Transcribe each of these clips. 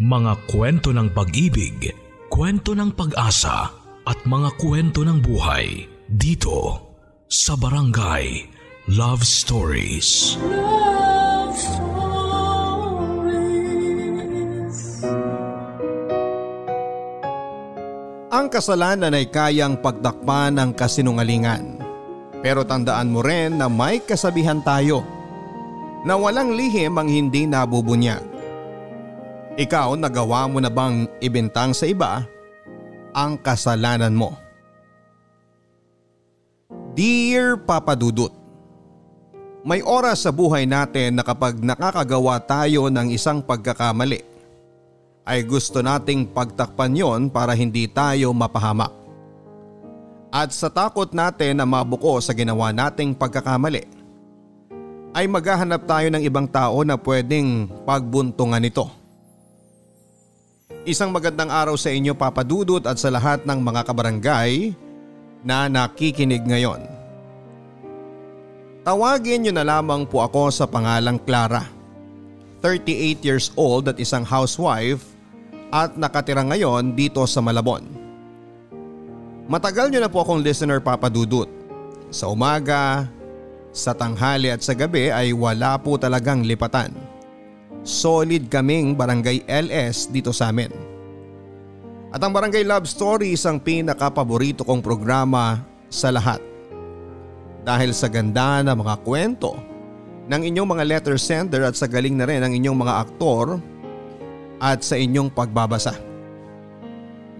Mga kwento ng pag-ibig, kwento ng pag-asa at mga kwento ng buhay dito sa Barangay Love Stories. Love Stories. Ang kasalanan ay kayang pagtakpan ng kasinungalingan. Pero tandaan mo rin na may kasabihan tayo na walang lihim ang hindi nabubunyag. Ikaw nagawa mo na bang ibintang sa iba ang kasalanan mo? Dear Papa Dudut, May oras sa buhay natin na kapag nakakagawa tayo ng isang pagkakamali ay gusto nating pagtakpan yon para hindi tayo mapahamak. At sa takot natin na mabuko sa ginawa nating pagkakamali ay maghahanap tayo ng ibang tao na pwedeng pagbuntungan nito. Isang magandang araw sa inyo Papa Dudut at sa lahat ng mga kabarangay na nakikinig ngayon. Tawagin niyo na lamang po ako sa pangalang Clara. 38 years old at isang housewife at nakatira ngayon dito sa Malabon. Matagal niyo na po akong listener Papa Dudut. Sa umaga, sa tanghali at sa gabi ay wala po talagang lipatan. Solid kaming barangay LS dito sa amin. At ang Barangay Love Stories ang pinaka-paborito kong programa sa lahat dahil sa ganda ng mga kwento ng inyong mga letter sender at sa galing na rin ng inyong mga aktor at sa inyong pagbabasa.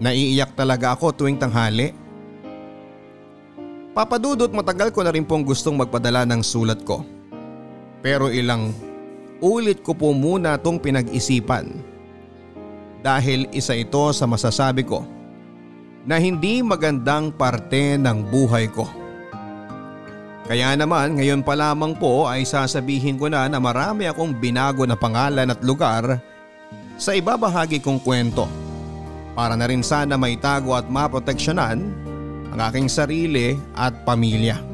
Naiiyak talaga ako tuwing tanghali. Papadudot matagal ko na rin pong gustong magpadala ng sulat ko. Pero ilang ulit ko po muna itong pinag-isipan. Dahil isa ito sa masasabi ko na hindi magandang parte ng buhay ko. Kaya naman ngayon pa lamang po ay sasabihin ko na na marami akong binago na pangalan at lugar sa ibabahagi kong kwento. Para na rin sana maitago at maproteksyonan ang aking sarili at pamilya.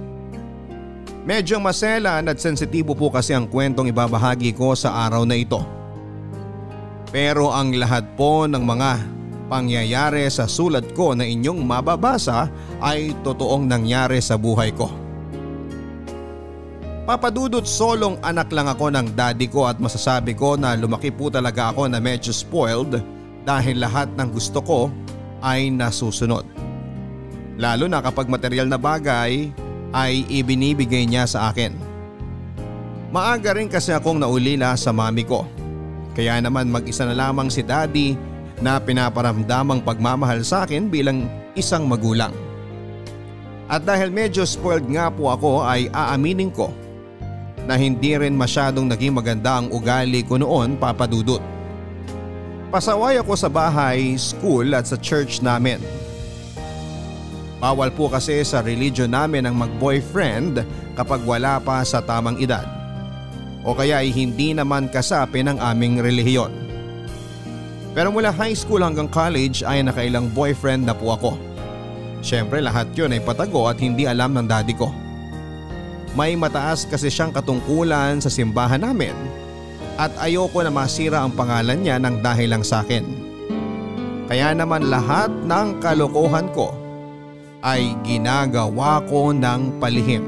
Medyo maselan at sensitibo po kasi ang kwentong ibabahagi ko sa araw na ito. Pero ang lahat po ng mga pangyayari sa sulat ko na inyong mababasa ay totoong nangyari sa buhay ko. Papadudot solong anak lang ako ng daddy ko at masasabi ko na lumaki po talaga ako na medyo spoiled dahil lahat ng gusto ko ay nasusunod. Lalo na kapag material na bagay ay ibinibigay niya sa akin. Maaga rin kasi akong naulila sa mami ko. Kaya naman mag-isa na lamang si daddy na pinaparamdamang pagmamahal sa akin bilang isang magulang. At dahil medyo spoiled nga po ako ay aaminin ko na hindi rin masyadong naging maganda ang ugali ko noon papadudot. Pasaway ako sa bahay, school at sa church namin. Bawal po kasi sa religion namin ang mag-boyfriend kapag wala pa sa tamang edad. O kaya ay hindi naman kasapi ng aming relihiyon. Pero mula high school hanggang college ay nakailang boyfriend na po ako. Siyempre lahat yun ay patago at hindi alam ng daddy ko. May mataas kasi siyang katungkulan sa simbahan namin at ayoko na masira ang pangalan niya ng dahil lang sa akin. Kaya naman lahat ng kalokohan ko ay ginagawa ko ng palihim.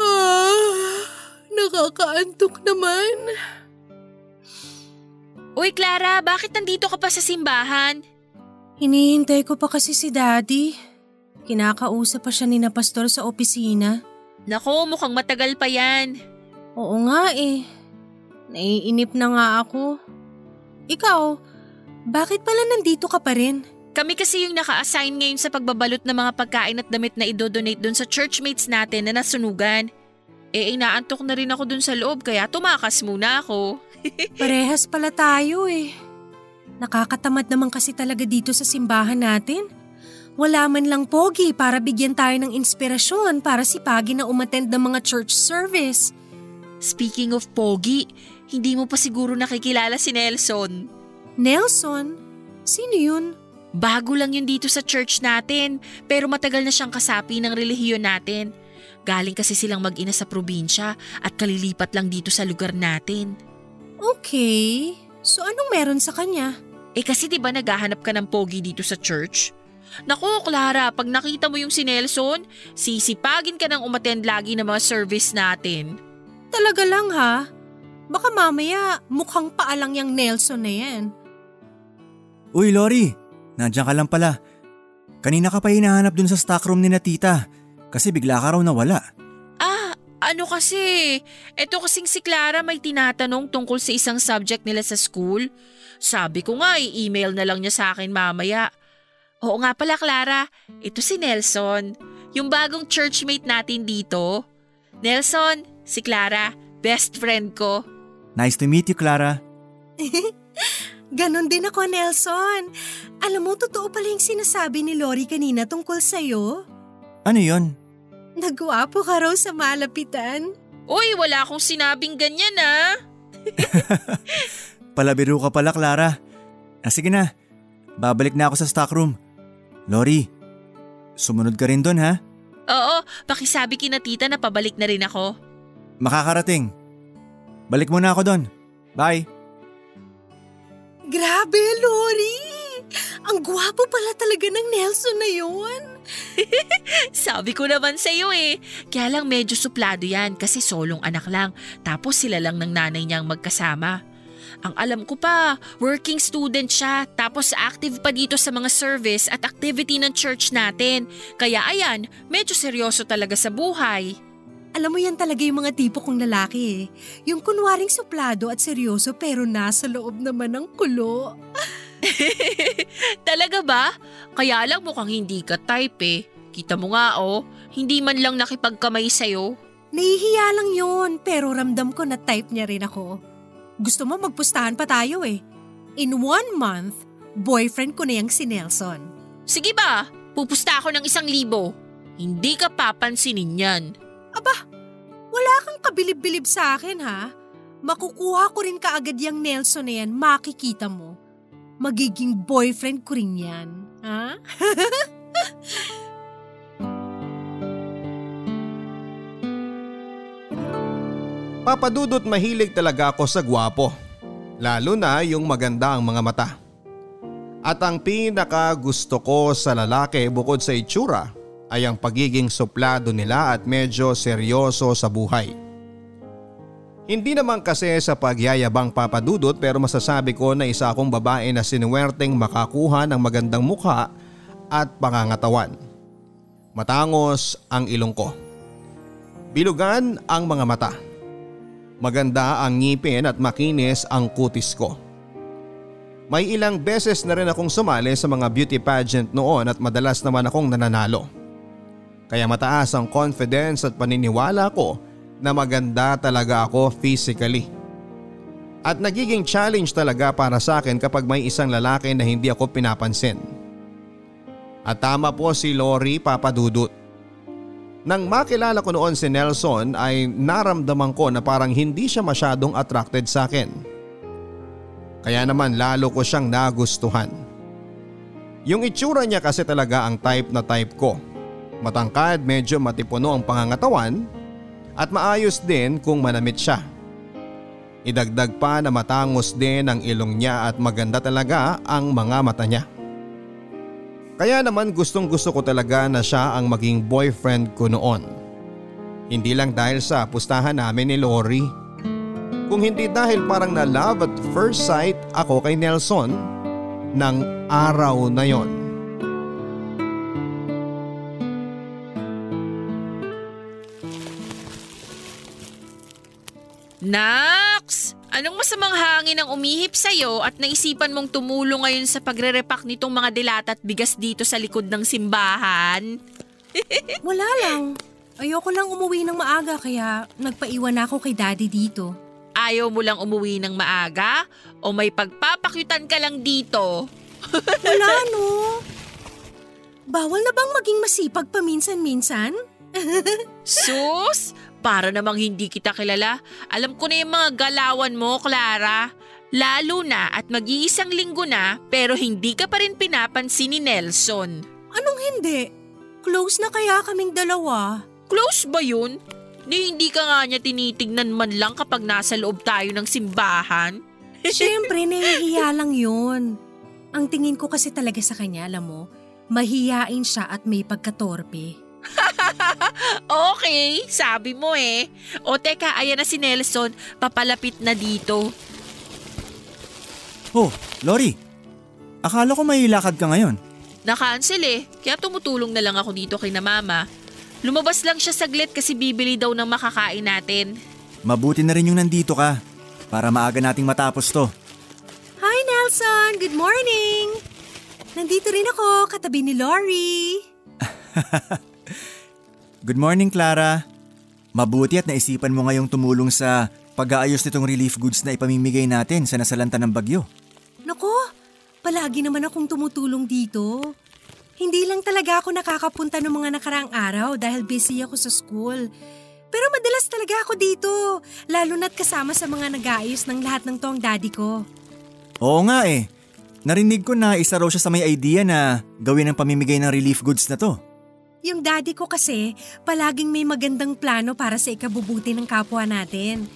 Ah, nakakaantok naman. Uy Clara, bakit nandito ka pa sa simbahan? Hinihintay ko pa kasi si Daddy. Kinakausap pa siya ni na pastor sa opisina. Nako, mukhang matagal pa yan. Oo nga eh. Naiinip na nga ako. Ikaw, bakit pala nandito ka pa rin? Kami kasi yung naka-assign ngayon sa pagbabalot ng mga pagkain at damit na idodonate dun sa churchmates natin na nasunugan. Eh, inaantok na rin ako dun sa loob kaya tumakas muna ako. Parehas pala tayo eh. Nakakatamad naman kasi talaga dito sa simbahan natin. Wala man lang pogi para bigyan tayo ng inspirasyon para sipagin na umattend ng mga church service. Speaking of Pogi, hindi mo pa siguro nakikilala si Nelson. Nelson? Sino yun? Bago lang yun dito sa church natin, pero matagal na siyang kasapi ng relihiyon natin. Galing kasi silang mag-ina sa probinsya at kalilipat lang dito sa lugar natin. Okay, so anong meron sa kanya? Eh kasi di ba naghahanap ka ng pogi dito sa church? Naku, Clara, pag nakita mo yung si Nelson, sisipagin ka ng umattend lagi ng mga service natin. Talaga lang ha? Baka mamaya mukhang paalang yung Nelson na yan. Uy Lori, nandiyan ka lang pala. Kanina ka pa hinahanap dun sa stockroom ni na tita kasi bigla ka raw nawala. Ah, ano kasi? Ito kasing si Clara may tinatanong tungkol sa isang subject nila sa school. Sabi ko nga, i-email na lang niya sa akin mamaya. Oo nga pala Clara, ito si Nelson. Yung bagong churchmate natin dito. Nelson, si Clara, best friend ko. Nice to meet you Clara. Ganon din ako, Nelson. Alam mo, totoo pala yung sinasabi ni Lori kanina tungkol sa'yo. Ano yon? Nagwapo ka raw sa malapitan. Uy, wala akong sinabing ganyan ah. Palabiro ka pala Clara. Ah, sige na, babalik na ako sa stockroom. Lori, sumunod ka rin doon ha? Oo, pakisabi kina tita na pabalik na rin ako. Makakarating. Balik muna ako doon. Bye. Grabe, Lori! Ang gwapo pala talaga ng Nelson na yun. Sabi ko naman sa iyo eh. Kaya lang medyo suplado yan kasi solong anak lang. Tapos sila lang ng nanay niyang magkasama. Ang alam ko pa, working student siya tapos active pa dito sa mga service at activity ng church natin. Kaya ayan, medyo seryoso talaga sa buhay. Alam mo yan talaga yung mga tipo kong lalaki eh. Yung kunwaring suplado at seryoso pero nasa loob naman ng kulo. Talaga ba? Kaya lang mukhang hindi ka type eh. Kita mo nga oh, hindi man lang nakipagkamay sa'yo. Nahihiya lang yun pero ramdam ko na type niya rin ako. Gusto mo magpustahan pa tayo eh. In one month, boyfriend ko na yung si Nelson. Sige ba, pupusta ako ng isang libo. Hindi ka papansinin yan. Aba, wala kang kabilib-bilib sa akin ha. Makukuha ko rin kaagad yung Nelson na yan, makikita mo. Magiging boyfriend ko rin yan. Ha? Papadudot mahilig talaga ako sa gwapo. Lalo na yung maganda ang mga mata. At ang pinaka gusto ko sa lalaki bukod sa itsura ay ang pagiging suplado nila at medyo seryoso sa buhay. Hindi naman kasi sa pagyayabang papadudot pero masasabi ko na isa akong babae na sinuwerteng makakuha ng magandang mukha at pangangatawan. Matangos ang ilong ko. Bilugan ang mga mata. Maganda ang ngipin at makinis ang kutis ko. May ilang beses na rin akong sumali sa mga beauty pageant noon at madalas naman akong nananalo. Kaya mataas ang confidence at paniniwala ko na maganda talaga ako physically. At nagiging challenge talaga para sa akin kapag may isang lalaki na hindi ako pinapansin. At tama po si Lori papadudot. Nang makilala ko noon si Nelson ay naramdaman ko na parang hindi siya masyadong attracted sa akin. Kaya naman lalo ko siyang nagustuhan. Yung itsura niya kasi talaga ang type na type ko. Matangkad, medyo matipuno ang pangangatawan at maayos din kung manamit siya. Idagdag pa na matangos din ang ilong niya at maganda talaga ang mga mata niya. Kaya naman gustong gusto ko talaga na siya ang maging boyfriend ko noon. Hindi lang dahil sa pustahan namin ni Lori. Kung hindi dahil parang na love at first sight ako kay Nelson ng araw na yon. Nax! Anong masamang hangin ang umihip sa'yo at naisipan mong tumulong ngayon sa pagre-repack nitong mga dilata at bigas dito sa likod ng simbahan? Wala lang. Ayoko lang umuwi ng maaga kaya nagpaiwan ako kay daddy dito. Ayaw mo lang umuwi ng maaga? O may pagpapakyutan ka lang dito? Wala no. Bawal na bang maging masipag paminsan-minsan? Sus! Para namang hindi kita kilala. Alam ko na yung mga galawan mo, Clara. Lalo na at mag-iisang linggo na pero hindi ka pa rin pinapansin ni Nelson. Anong hindi? Close na kaya kaming dalawa? Close ba yun? Ni hindi ka nga niya tinitignan man lang kapag nasa loob tayo ng simbahan? Siyempre, nahihiya lang yun. Ang tingin ko kasi talaga sa kanya, alam mo, mahiyain siya at may pagkatorpe. Okay, sabi mo eh. O teka, ayan na si Nelson, papalapit na dito. Oh, Lori. Akala ko may lakad ka ngayon. Na-cancel eh, kaya tumutulong na lang ako dito kay na mama. Lumabas lang siya saglit kasi bibili daw ng makakain natin. Mabuti na rin yung nandito ka para maaga nating matapos to. Hi Nelson, good morning! Nandito rin ako, katabi ni Lori. Good morning, Clara. Mabuti at naisipan mo ngayong tumulong sa pag-aayos nitong relief goods na ipamimigay natin sa nasalanta ng bagyo. Nako, palagi naman akong tumutulong dito. Hindi lang talaga ako nakakapunta ng mga nakaraang araw dahil busy ako sa school. Pero madalas talaga ako dito, lalo na't kasama sa mga nag-aayos ng lahat ng to ang daddy ko. Oo nga eh. Narinig ko na isa raw siya sa may idea na gawin ang pamimigay ng relief goods na to. Yung daddy ko kasi, palaging may magandang plano para sa ikabubuti ng kapwa natin.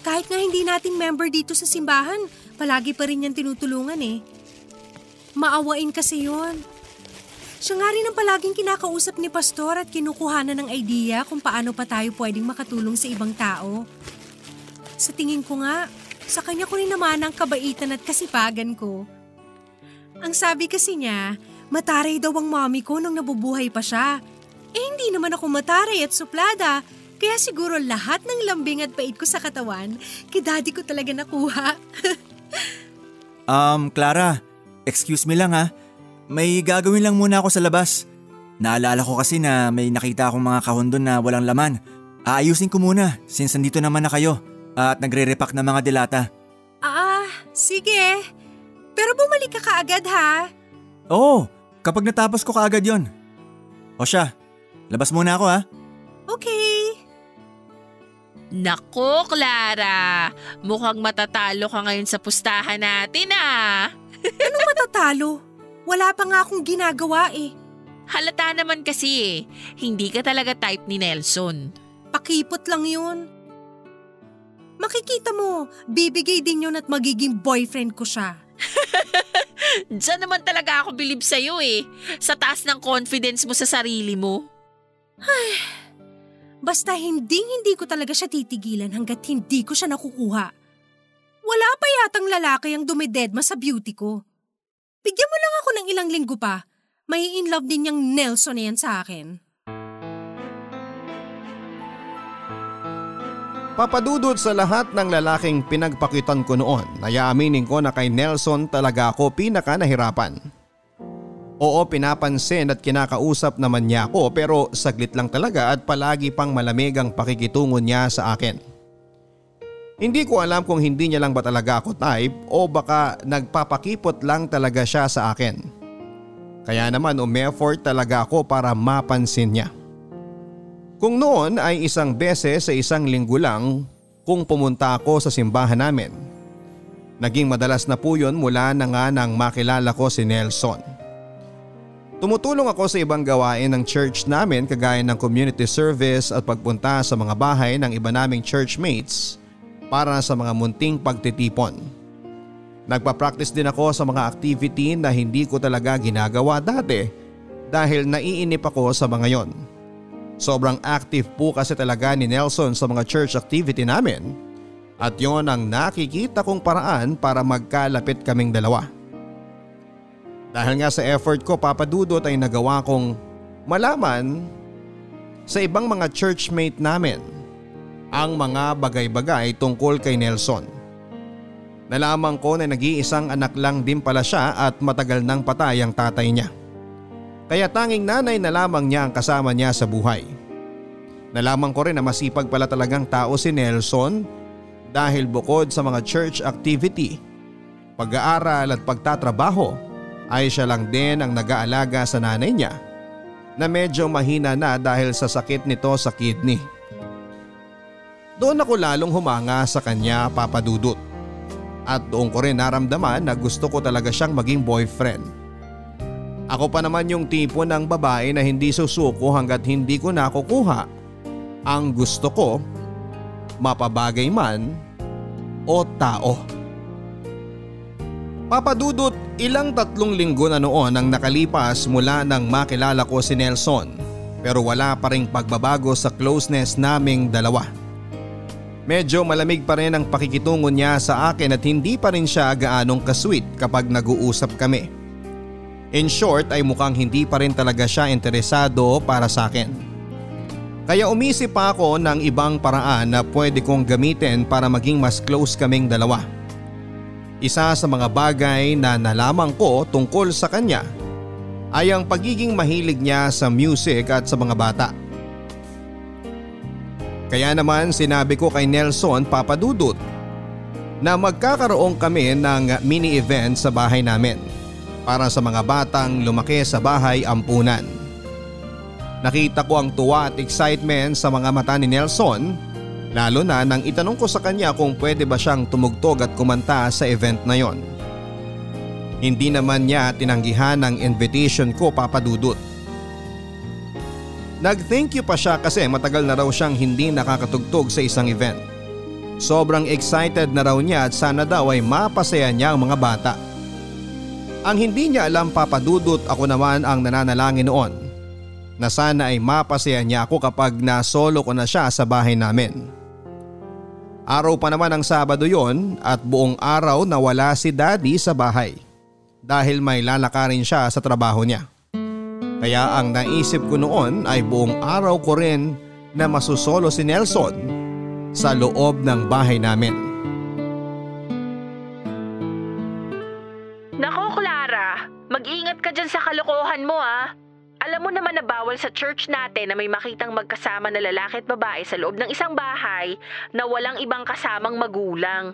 Kahit nga hindi nating member dito sa simbahan, palagi pa rin niyang tinutulungan eh. Maawain kasi yon. Siya nga rin ang palaging kinakausap ni Pastor at kinukuhanan ng idea kung paano pa tayo pwedeng makatulong sa ibang tao. Sa tingin ko nga, sa kanya ko rin naman ang kabaitan at kasipagan ko. Ang sabi kasi niya, mataray daw ang mommy ko nung nabubuhay pa siya. Eh hindi naman ako mataray at suplada, kaya siguro lahat ng lambing at pait ko sa katawan, kay daddy ko talaga nakuha. Um, Clara, excuse me lang ha. May gagawin lang muna ako sa labas. Naalala ko kasi na may nakita akong mga kahon doon na walang laman. Aayusin ko muna since nandito naman na kayo at nagre-repack ng mga dilata. ah, sige. Pero bumalik ka kaagad ha. Oo, kapag natapos ko kaagad yon. O siya, labas muna ako ha. Okay. Nako, Clara! Mukhang matatalo ka ngayon sa pustahan natin ah! Anong matatalo? Wala pa nga akong ginagawa eh. Halata naman kasi eh, hindi ka talaga type ni Nelson. Pakipot lang yun. Makikita mo, bibigay din yun at magiging boyfriend ko siya. Diyan naman talaga ako bilib sa'yo eh. Sa taas ng confidence mo sa sarili mo. Basta hindi hindi ko talaga siya titigilan hanggat hindi ko siya nakukuha. Wala pa yatang lalaki ang dumidedma sa beauty ko. Bigyan mo lang ako ng ilang linggo pa. May in love din yung Nelson na yan sa akin. Papadudod sa lahat ng lalaking pinagpakitan ko noon, nayaaminin ko na kay Nelson talaga ako pinaka nahirapan. Oo pinapansin at kinakausap naman niya ako pero saglit lang talaga at palagi pang malamig ang pakikitungo niya sa akin. Hindi ko alam kung hindi niya lang ba talaga ako type o baka nagpapakipot lang talaga siya sa akin. Kaya naman umeffort talaga ako para mapansin niya. Kung noon ay isang beses sa isang linggo lang kung pumunta ako sa simbahan namin. Naging madalas na po yun mula na nga nang makilala ko si Nelson. Tumutulong ako sa ibang gawain ng church namin kagaya ng community service at pagpunta sa mga bahay ng iba naming churchmates para sa mga munting pagtitipon. Nagpa-practice din ako sa mga activity na hindi ko talaga ginagawa dati dahil naiinip ako sa mga yon. Sobrang active po kasi talaga ni Nelson sa mga church activity namin at yon ang nakikita kong paraan para magkalapit kaming dalawa. Dahil nga sa effort ko papadudot ay nagawa kong malaman sa ibang mga churchmate namin ang mga bagay-bagay tungkol kay Nelson. Nalaman ko na nag-iisang anak lang din pala siya at matagal nang patay ang tatay niya. Kaya tanging nanay na lamang niya ang kasama niya sa buhay. Nalaman ko rin na masipag pala talagang tao si Nelson dahil bukod sa mga church activity, pag-aaral at pagtatrabaho ay siya lang din ang nag-aalaga sa nanay niya na medyo mahina na dahil sa sakit nito sa kidney. Doon ako lalong humanga sa kanya papadudot. At doon ko rin naramdaman na gusto ko talaga siyang maging boyfriend. Ako pa naman yung tipo ng babae na hindi susuko hanggat hindi ko nakukuha ang gusto ko, mapabagay man o tao. Papadudot ilang tatlong linggo na noon ang nakalipas mula nang makilala ko si Nelson pero wala pa ring pagbabago sa closeness naming dalawa. Medyo malamig pa rin ang pakikitungo niya sa akin at hindi pa rin siya gaanong kasweet kapag nag-uusap kami. In short ay mukhang hindi pa rin talaga siya interesado para sa akin. Kaya umisip pa ako ng ibang paraan na pwede kong gamitin para maging mas close kaming dalawa. Isa sa mga bagay na nalaman ko tungkol sa kanya ay ang pagiging mahilig niya sa music at sa mga bata. Kaya naman sinabi ko kay Nelson Papadudut na magkakaroon kami ng mini event sa bahay namin para sa mga batang lumaki sa bahay ampunan. Nakita ko ang tuwa at excitement sa mga mata ni Nelson lalo na nang itanong ko sa kanya kung pwede ba siyang tumugtog at kumanta sa event na yon. Hindi naman niya tinanggihan ang invitation ko papadudot. Nag-thank you pa siya kasi matagal na raw siyang hindi nakakatugtog sa isang event. Sobrang excited na raw niya at sana daw ay mapasaya niya ang mga bata. Ang hindi niya alam papadudot ako naman ang nananalangin noon na sana ay mapasaya niya ako kapag nasolo ko na siya sa bahay namin. Araw pa naman ang Sabado yon at buong araw na wala si daddy sa bahay dahil may lalakarin siya sa trabaho niya. Kaya ang naisip ko noon ay buong araw ko rin na masusolo si Nelson sa loob ng bahay namin. Kalokohan mo, ah. Alam mo naman na bawal sa church natin na may makitang magkasama na lalaki at babae sa loob ng isang bahay na walang ibang kasamang magulang.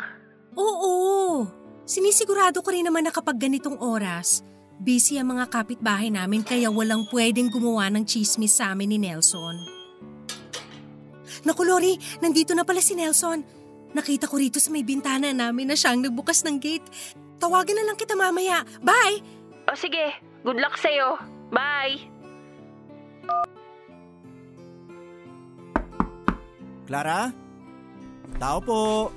Oo, sinisigurado ko rin naman na kapag ganitong oras, busy ang mga kapitbahay namin kaya walang pwedeng gumawa ng chismis sa amin ni Nelson. Naku Lori, nandito na pala si Nelson. Nakita ko rito sa may bintana namin na siyang nagbukas ng gate. Tawagan na lang kita mamaya. Bye! O sige, good luck sa'yo. Bye! Clara? Tao po.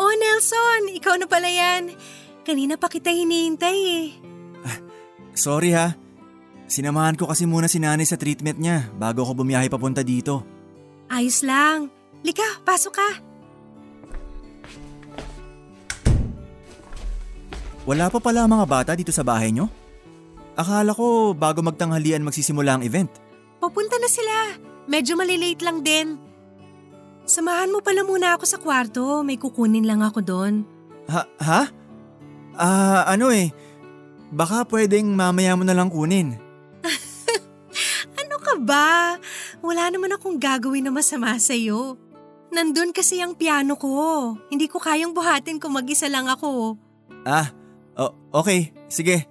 Oh Nelson, ikaw na pala yan. Kanina pa kita hinihintay eh. Sorry ha. Sinamahan ko kasi muna si nanay sa treatment niya bago ako bumiyahe papunta dito. Ayos lang. Lika, pasok ka. Wala pa pala mga bata dito sa bahay niyo? Akala ko bago magtanghalian magsisimula ang event. Papunta na sila. Medyo malilate lang din. Samahan mo pala muna ako sa kwarto. May kukunin lang ako doon. Ha? Ha? Ah, ano eh. Baka pwedeng mamaya mo na lang kunin. Ano ka ba? Wala naman akong gagawin na masama sa'yo. Nandun kasi ang piano ko. Hindi ko kayang buhatin kung mag-isa lang ako. Ah, o- okay. Sige.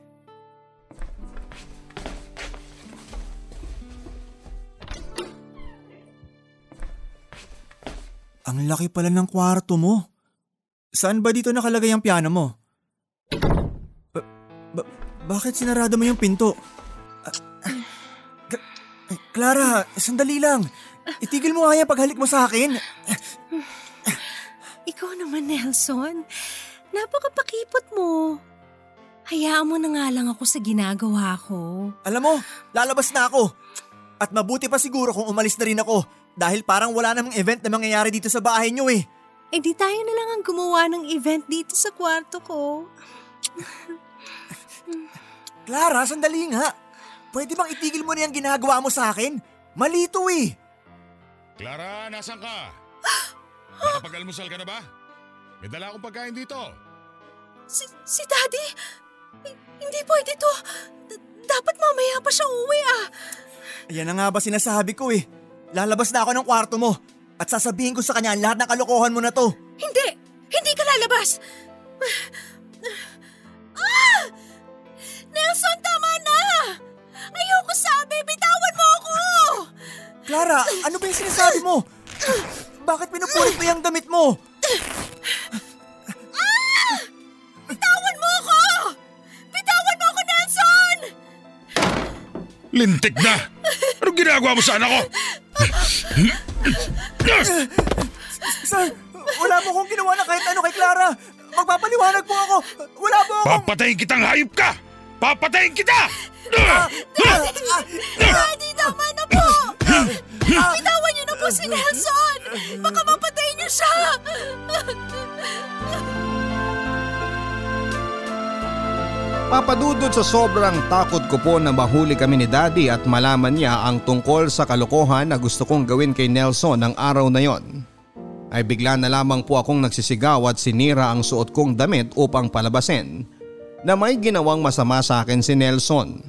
Ang laki pala ng kwarto mo. Saan ba dito nakalagay ang piano mo? Ba- ba- bakit sinarado mo yung pinto? Ah, Clara, sandali lang. Itigil mo nga paghalik mo sa akin. Ikaw naman, Nelson. Napakapakipot mo. Hayaan mo na nga lang ako sa ginagawa ko. Alam mo, lalabas na ako. At mabuti pa siguro kung umalis na rin ako dahil parang wala namang event na mangyayari dito sa bahay niyo eh. Eh di tayo na lang ang gumawa ng event dito sa kwarto ko. Clara, sandali nga. Pwede bang itigil mo na yung ginagawa mo sa akin? Malito eh. Clara, nasan ka? Nakapag-almusal ka na ba? May dala akong pagkain dito. Si, si Daddy? H- hindi pwede to. D- dapat mamaya pa siya uwi ah. Ayan na nga ba sinasabi ko eh. Lalabas na ako ng kwarto mo at sasabihin ko sa kanya ang lahat ng kalokohan mo na to. Hindi! Hindi ka lalabas! Ah! Nelson, tama na! Ayoko sabi! Bitawan mo ako! Clara, ano ba yung sinasabi mo? Bakit pinupulit mo yung damit mo? Lintik na! Anong ginagawa mo sa anak ko? Sir, wala po akong ginawa na kahit ano kay Clara. Magpapaliwanag po ako. Wala po akong... Papatayin kitang hayop ka! Papatayin kita! Daddy, tama na po! Bitawan niyo na po si Nelson! Baka mapatay niyo siya! Papadudod sa sobrang takot ko po na mahuli kami ni Daddy at malaman niya ang tungkol sa kalokohan na gusto kong gawin kay Nelson ng araw na yon. Ay bigla na lamang po akong nagsisigaw at sinira ang suot kong damit upang palabasin na may ginawang masama sa akin si Nelson.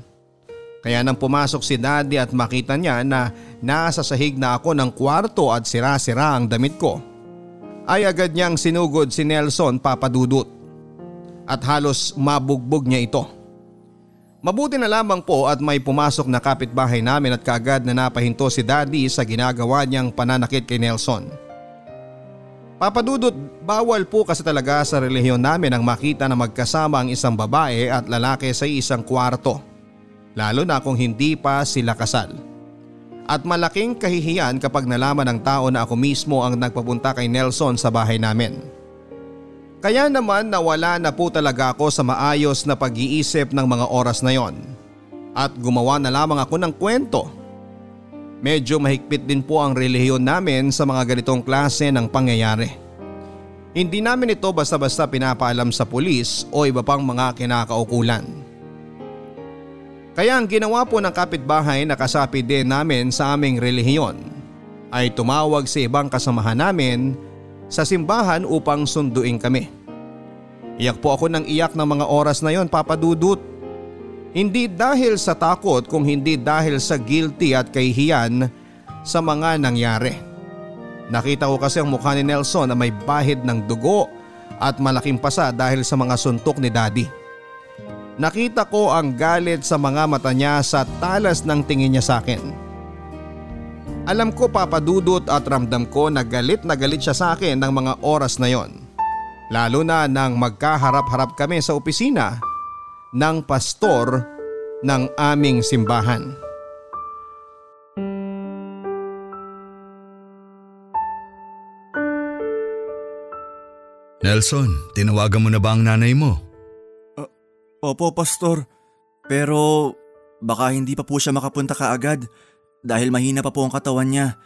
Kaya nang pumasok si Daddy at makita niya na nasa sahig na ako ng kwarto at sira-sira ang damit ko, ay agad niyang sinugod si Nelson papadudot at halos mabugbog niya ito. Mabuti na lamang po at may pumasok na kapitbahay namin at kaagad na napahinto si Daddy sa ginagawa niyang pananakit kay Nelson. Papadudot, bawal po kasi talaga sa relihiyon namin ang makita na magkasama ang isang babae at lalaki sa isang kwarto. Lalo na kung hindi pa sila kasal. At malaking kahihiyan kapag nalaman ng tao na ako mismo ang nagpapunta kay Nelson sa bahay namin. Kaya naman nawala na po talaga ako sa maayos na pag-iisip ng mga oras na yon. At gumawa na lamang ako ng kwento. Medyo mahigpit din po ang relihiyon namin sa mga ganitong klase ng pangyayari. Hindi namin ito basta-basta pinapaalam sa pulis o iba pang mga kinakaukulan. Kaya ang ginawa po ng kapitbahay na kasapi din namin sa aming relihiyon ay tumawag sa ibang kasamahan namin sa simbahan upang sunduin kami. Iyak po ako ng iyak ng mga oras na yon papadudot. Hindi dahil sa takot kung hindi dahil sa guilty at kahihiyan sa mga nangyari. Nakita ko kasi ang mukha ni Nelson na may bahid ng dugo at malaking pasa dahil sa mga suntok ni daddy. Nakita ko ang galit sa mga mata niya sa talas ng tingin niya sa akin. Alam ko papadudot at ramdam ko na galit na galit siya sa akin ng mga oras na yon. Lalo na nang magkaharap-harap kami sa opisina ng pastor ng aming simbahan. Nelson, tinawagan mo na ba ang nanay mo? Opo, Pastor. Pero baka hindi pa po siya makapunta kaagad dahil mahina pa po ang katawan niya.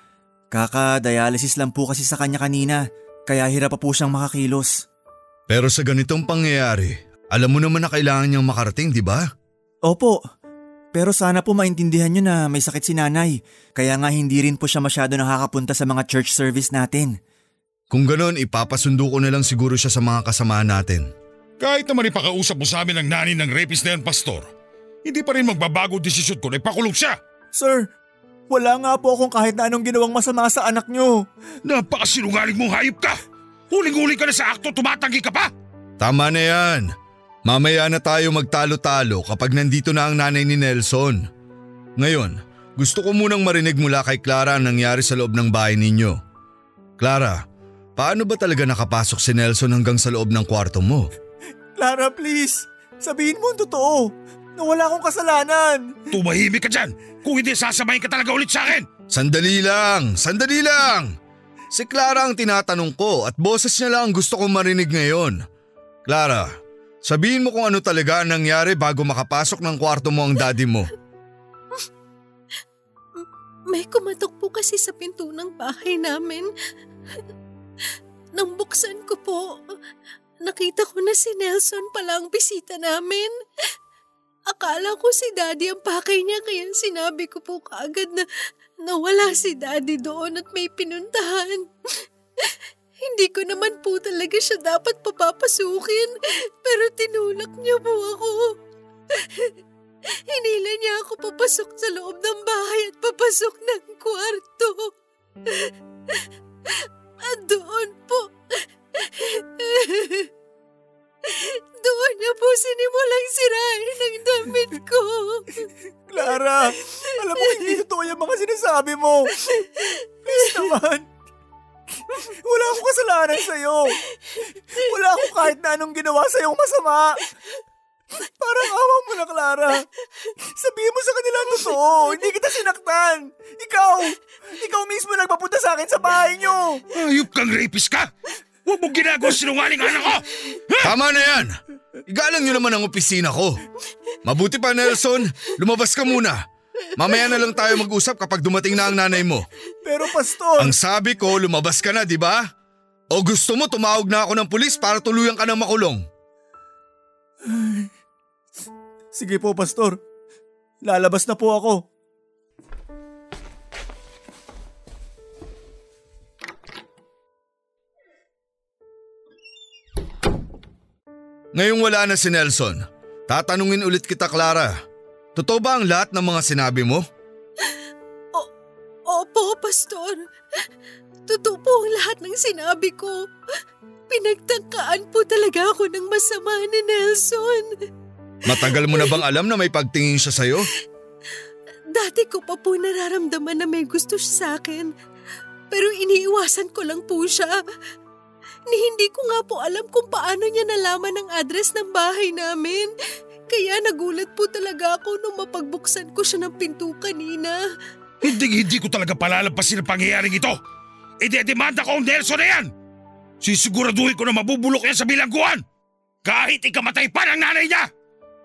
Kaka-dialysis lang po kasi sa kanya kanina kaya hirap pa po siyang makakilos. Pero sa ganitong pangyayari, alam mo naman na kailangan niyang makarating, di ba? Opo, pero sana po maintindihan niyo na may sakit si nanay kaya nga hindi rin po siya masyado nakakapunta sa mga church service natin. Kung ganon, ipapasundo ko na lang siguro siya sa mga kasamahan natin. Kahit naman ipakausap mo sa amin ang nani ng rapist na yan, Pastor, hindi pa rin magbabago desisyon ko na ipakulong siya. Sir, wala nga po akong kahit na anong ginawang masama sa anak niyo. Napakasinungaling mong hayop ka! Huling-huli ka na sa akto, tumatanggi ka pa! Tama na yan. Mamaya na tayo magtalo-talo kapag nandito na ang nanay ni Nelson. Ngayon, gusto ko munang marinig mula kay Clara ang nangyari sa loob ng bahay ninyo. Clara, paano ba talaga nakapasok si Nelson hanggang sa loob ng kwarto mo? Clara, please. Sabihin mo ang totoo. Na wala akong kasalanan. Tumahimik ka dyan! Kung hindi, sasamayin ka talaga ulit sa akin! Sandali lang! Sandali lang! Si Clara ang tinatanong ko at boses niya lang ang gusto kong marinig ngayon. Clara, sabihin mo kung ano talaga ang nangyari bago makapasok ng kwarto mo ang daddy mo. May kumatok po kasi sa pinto ng bahay namin. Nang buksan ko po, nakita ko na si Nelson pala ang bisita namin. Akala ko si Daddy ang pakay niya kaya sinabi ko po kaagad na nawala si Daddy doon at may pinuntahan. Hindi ko naman po talaga siya dapat papapasukin pero tinulak niya po ako. Hinila niya ako papasok sa loob ng bahay at papasok ng kwarto. At doon po, doon niya po sinimulang sirain ang damit ko. Clara, alam mo hindi totoo yung mga sinasabi mo. Please naman. Wala akong kasalanan sa'yo. Wala akong kahit na anong ginawa sa'yong masama. Parang awa mo mo na, Clara. Sabihin mo sa kanila ang totoo. Hindi kita sinaktan. Ikaw, ikaw mismo nagpapunta sa akin sa bahay niyo. Hayop kang rapist ka! Huwag mo ginagawa sinungaling anak ko! Tama na yan! Igalang nyo naman ang opisina ko. Mabuti pa Nelson, lumabas ka muna. Mamaya na lang tayo mag-usap kapag dumating na ang nanay mo. Pero pastor, Ang sabi ko, lumabas ka na, di ba? O gusto mo tumawag na ako ng pulis para tuluyan ka ng makulong? sige po pastor. Lalabas na po ako. Ngayong wala na si Nelson, tatanungin ulit kita Clara. Totoo ba ang lahat ng mga sinabi mo? Opo, Pastor. Totoo po ang lahat ng sinabi ko. Pinagtangkaan po talaga ako ng masama ni Nelson. Matagal mo na bang alam na may pagtingin siya sa'yo? Dati ko pa po nararamdaman na may gusto siya sa akin. Pero iniiwasan ko lang po siya. Ni hindi ko nga po alam kung paano niya nalaman ang address ng bahay namin. Kaya nagulat po talaga ako nung mapagbuksan ko siya ng pinto kanina. Hindi hindi ko talaga palalampasin ang pangyayaring ito. Idedemanda ko ang Nelson na yan. Sisiguraduhin ko na mabubulok yan sa bilangguan. Kahit ikamatay pa ng nanay niya.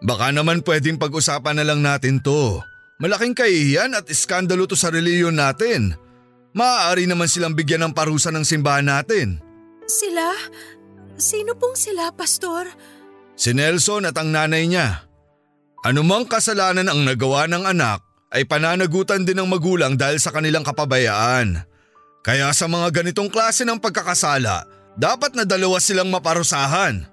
Baka naman pwedeng pag-usapan na lang natin to. Malaking kahihiyan at iskandalo to sa reliyon natin. Maaari naman silang bigyan ng parusa ng simbahan natin. Sila? Sino pong sila, Pastor? Si Nelson at ang nanay niya. Anumang kasalanan ang nagawa ng anak ay pananagutan din ng magulang dahil sa kanilang kapabayaan. Kaya sa mga ganitong klase ng pagkakasala, dapat na dalawa silang maparusahan.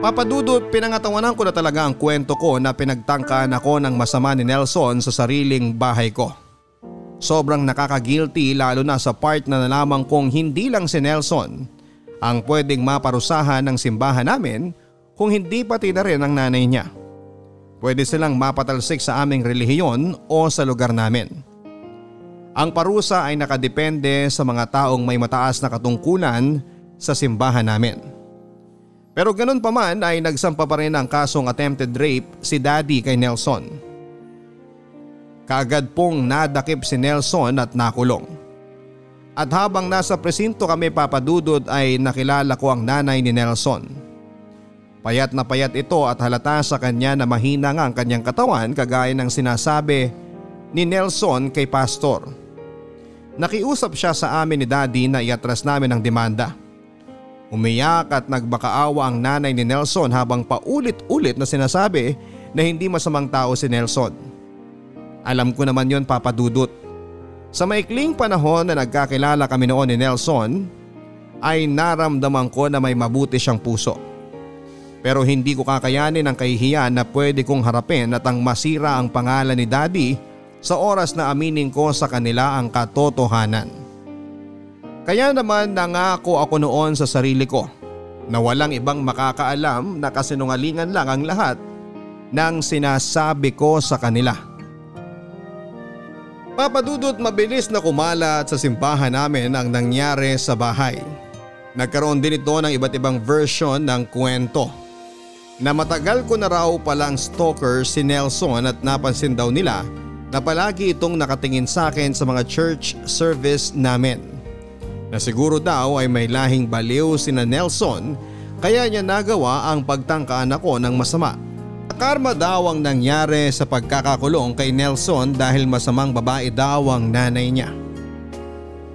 Papadudot, pinangatawanan ko na talaga ang kwento ko na pinagtangkaan ako ng masama ni Nelson sa sariling bahay ko. Sobrang nakaka-guilty lalo na sa part na nalaman kong hindi lang si Nelson ang pwedeng maparusahan ng simbahan namin kung hindi pati na rin ang nanay niya. Pwede silang mapatalsik sa aming relihiyon o sa lugar namin. Ang parusa ay nakadepende sa mga taong may mataas na katungkulan sa simbahan namin. Pero ganun pa man ay nagsampa pa rin ang kasong attempted rape si daddy kay Nelson. Kaagad pong nadakip si Nelson at nakulong. At habang nasa presinto kami papadudod ay nakilala ko ang nanay ni Nelson. Payat na payat ito at halata sa kanya na mahina nga ang kanyang katawan kagaya ng sinasabi ni Nelson kay Pastor. Nakiusap siya sa amin ni Daddy na iatras namin ang demanda. Umiyak at nagbakaawa ang nanay ni Nelson habang paulit-ulit na sinasabi na hindi masamang tao si Nelson. Alam ko naman yon papadudot. Sa maikling panahon na nagkakilala kami noon ni Nelson ay naramdaman ko na may mabuti siyang puso. Pero hindi ko kakayanin ang kahihiyan na pwede kong harapin at ang masira ang pangalan ni Daddy sa oras na aminin ko sa kanila ang katotohanan. Kaya naman nangako ako noon sa sarili ko na walang ibang makakaalam na kasinungalingan lang ang lahat ng sinasabi ko sa kanila. Papadudot mabilis na kumalat sa simbahan namin ang nangyari sa bahay. Nagkaroon din ito ng iba't ibang version ng kwento. Na matagal ko na raw palang stalker si Nelson at napansin daw nila na palagi itong nakatingin sa akin sa mga church service namin. Na siguro daw ay may lahing baliw si na Nelson kaya niya nagawa ang pagtangkaan ako ng masama. Karma daw ang nangyari sa pagkakakulong kay Nelson dahil masamang babae daw ang nanay niya.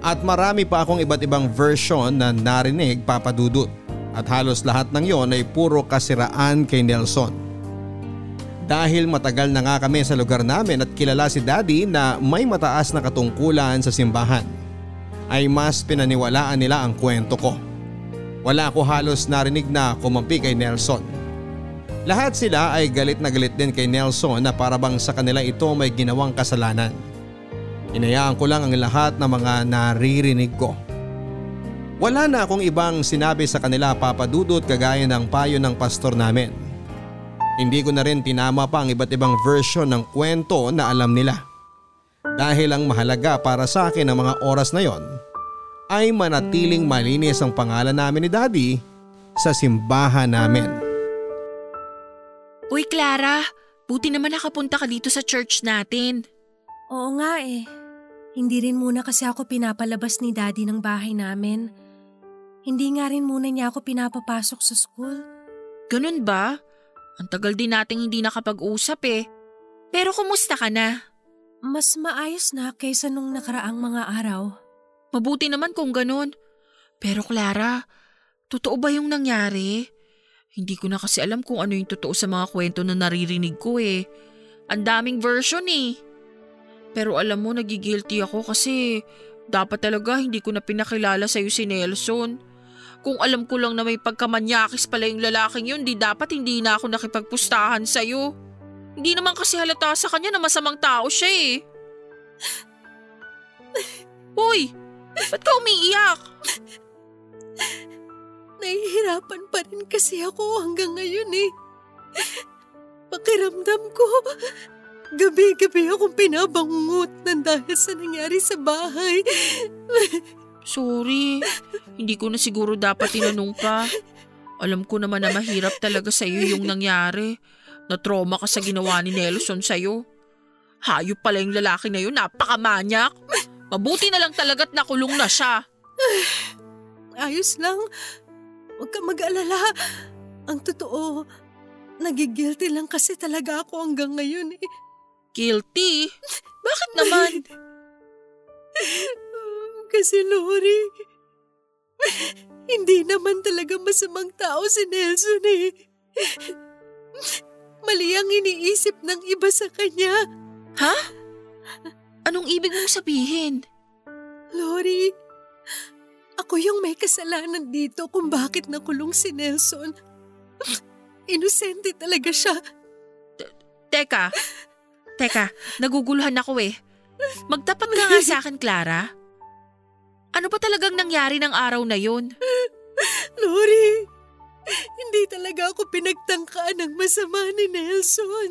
At marami pa akong iba't ibang version na narinig papadudot at halos lahat ng yon ay puro kasiraan kay Nelson. Dahil matagal na nga kami sa lugar namin at kilala si daddy na may mataas na katungkulan sa simbahan ay mas pinaniwalaan nila ang kwento ko. Wala ako halos narinig na kumampi kay Nelson. Lahat sila ay galit na galit din kay Nelson na parabang sa kanila ito may ginawang kasalanan. Inayaan ko lang ang lahat ng mga naririnig ko. Wala na akong ibang sinabi sa kanila papadudot kagaya ng payo ng pastor namin. Hindi ko na rin tinama pa ang iba't ibang version ng kwento na alam nila. Dahil ang mahalaga para sa akin ng mga oras na yon ay manatiling malinis ang pangalan namin ni Daddy sa simbahan namin. Uy Clara, buti naman nakapunta ka dito sa church natin. Oo nga eh. Hindi rin muna kasi ako pinapalabas ni daddy ng bahay namin. Hindi nga rin muna niya ako pinapapasok sa school. Ganun ba? Ang tagal din nating hindi nakapag-usap eh. Pero kumusta ka na? Mas maayos na kaysa nung nakaraang mga araw. Mabuti naman kung ganun. Pero Clara, totoo ba yung nangyari? Hindi ko na kasi alam kung ano yung totoo sa mga kwento na naririnig ko eh. Ang daming version eh. Pero alam mo, nagigilty ako kasi dapat talaga hindi ko na pinakilala sa'yo si Nelson. Kung alam ko lang na may pagkamanyakis pala yung lalaking yun, di dapat hindi na ako nakipagpustahan sa'yo. Hindi naman kasi halata sa kanya na masamang tao siya eh. Uy! Ba't ka umiiyak? Nahihirapan pa rin kasi ako hanggang ngayon eh. Pakiramdam ko, gabi-gabi akong pinabangungot ng dahil sa nangyari sa bahay. Sorry, hindi ko na siguro dapat tinanong ka. Alam ko naman na mahirap talaga sa iyo yung nangyari. Na-trauma ka sa ginawa ni Nelson sa iyo. Hayop pala yung lalaki na yun, napakamanyak. Mabuti na lang talaga't nakulong na siya. Ayos lang. Huwag ka mag-alala. Ang totoo, nagigilty lang kasi talaga ako hanggang ngayon eh. Guilty? Bakit naman? Kasi Lori, hindi naman talaga masamang tao si Nelson eh. Mali ang iniisip ng iba sa kanya. Ha? Anong ibig mong sabihin? Lori, ako yung may kasalanan dito kung bakit nakulong si Nelson. Inosente talaga siya. Teka, teka, naguguluhan ako eh. Magtapat ka nga sa akin, Clara. Ano ba talagang nangyari ng araw na yun? Lori, hindi talaga ako pinagtangkaan ng masama ni Nelson.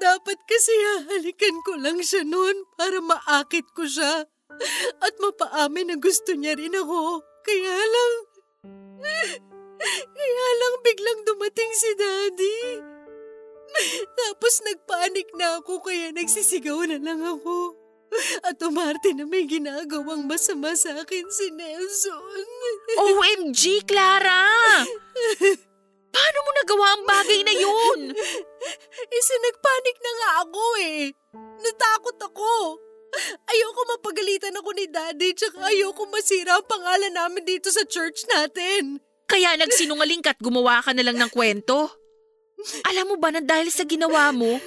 Dapat kasi hahalikan ko lang siya noon para maakit ko siya at mapaamin na gusto niya rin ako. Kaya lang, kaya lang biglang dumating si Daddy. Tapos nagpanik na ako kaya nagsisigaw na lang ako. At umarte na may ginagawang masama sa akin si Nelson. OMG, Clara! Paano mo nagawa ang bagay na yun? Isa nagpanik na nga ako eh. Natakot ako. Ayoko mapagalitan ako ni Daddy tsaka ayoko masira ang pangalan namin dito sa church natin. Kaya nagsinungaling ka't gumawa ka na lang ng kwento? Alam mo ba na dahil sa ginawa mo,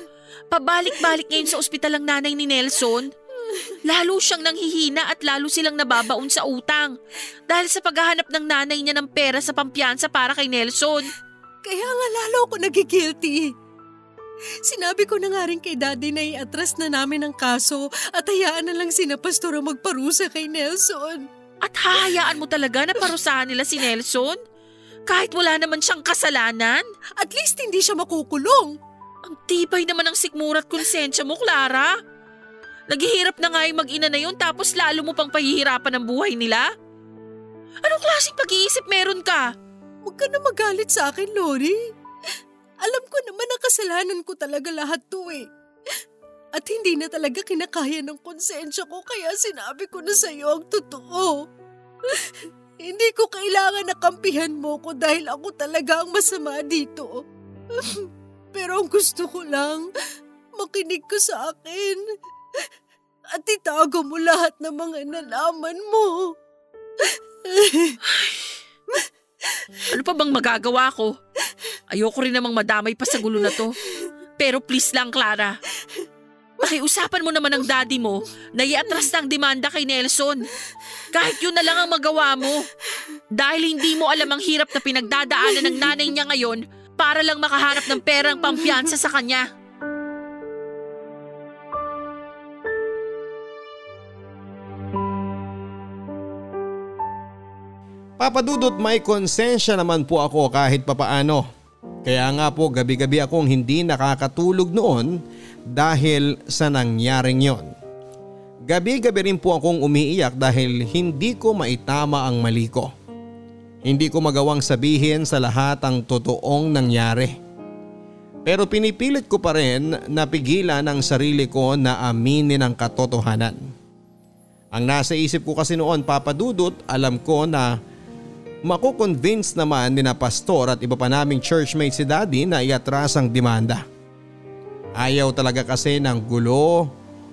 pabalik-balik ngayon sa ospital ang nanay ni Nelson? Lalo siyang nanghihina at lalo silang nababaon sa utang dahil sa paghahanap ng nanay niya ng pera sa pampiyansa para kay Nelson. Kaya nga lalo ako nagigilty. Sinabi ko na nga rin kay daddy na iatras na namin ang kaso at hayaan na lang sina pastor ang magparusa kay Nelson. At hahayaan mo talaga na parusahan nila si Nelson? Kahit wala naman siyang kasalanan? At least hindi siya makukulong. Ang tibay naman ng sikmura at konsensya mo, Clara. Naghihirap na nga yung mag-ina na yun tapos lalo mo pang pahihirapan ang buhay nila? Anong klaseng pag-iisip meron ka? Huwag ka na magalit sa akin, Lori. Alam ko naman na kasalanan ko talaga lahat to eh. At hindi na talaga kinakaya ng konsensya ko kaya sinabi ko na sa'yo ang totoo. hindi ko kailangan na kampihan mo ko dahil ako talaga ang masama dito. Pero ang gusto ko lang, makinig ka sa akin. At itago mo lahat ng mga nalaman mo. Ano pa bang magagawa ko? Ayoko rin namang madamay pa sa gulo na to. Pero please lang, Clara. Pakiusapan mo naman ng daddy mo na iatras ng demanda kay Nelson. Kahit yun na lang ang magawa mo. Dahil hindi mo alam ang hirap na pinagdadaanan ng nanay niya ngayon para lang makahanap ng perang pampiyansa sa kanya. Papadudot may konsensya naman po ako kahit papaano. Kaya nga po gabi-gabi akong hindi nakakatulog noon dahil sa nangyaring yon. Gabi-gabi rin po akong umiiyak dahil hindi ko maitama ang mali ko. Hindi ko magawang sabihin sa lahat ang totoong nangyari. Pero pinipilit ko pa rin na pigilan ang sarili ko na aminin ang katotohanan. Ang nasa isip ko kasi noon papadudot alam ko na makukonvince naman ni na pastor at iba pa naming churchmate si daddy na iatras ang demanda. Ayaw talaga kasi ng gulo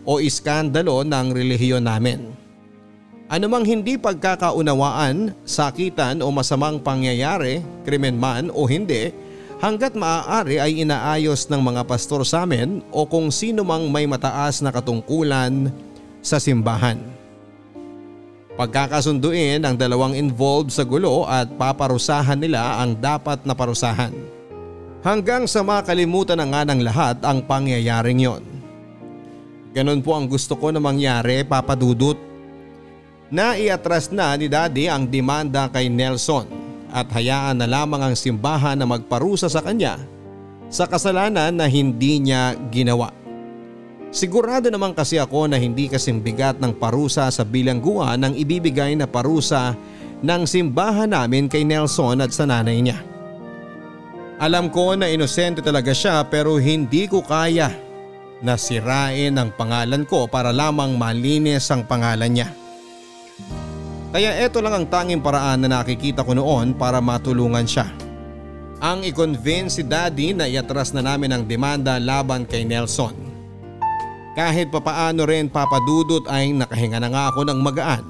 o iskandalo ng relihiyon namin. Anumang hindi pagkakaunawaan, sakitan o masamang pangyayari, krimen man o hindi, hanggat maaari ay inaayos ng mga pastor sa amin o kung sino mang may mataas na katungkulan sa simbahan. Pagkakasunduin ang dalawang involved sa gulo at paparusahan nila ang dapat na parusahan. Hanggang sa makalimutan na nga ng lahat ang pangyayaring yon. Ganon po ang gusto ko na mangyari papadudot. Naiatras na ni daddy ang demanda kay Nelson at hayaan na lamang ang simbahan na magparusa sa kanya sa kasalanan na hindi niya ginawa. Sigurado naman kasi ako na hindi kasing bigat ng parusa sa bilangguan ng ibibigay na parusa ng simbahan namin kay Nelson at sa nanay niya. Alam ko na inosente talaga siya pero hindi ko kaya na sirain ang pangalan ko para lamang malinis ang pangalan niya. Kaya eto lang ang tanging paraan na nakikita ko noon para matulungan siya. Ang i-convince si daddy na iatras na namin ang demanda laban kay Nelson. Kahit papaano rin papadudot ay nakahinga na nga ako ng magaan.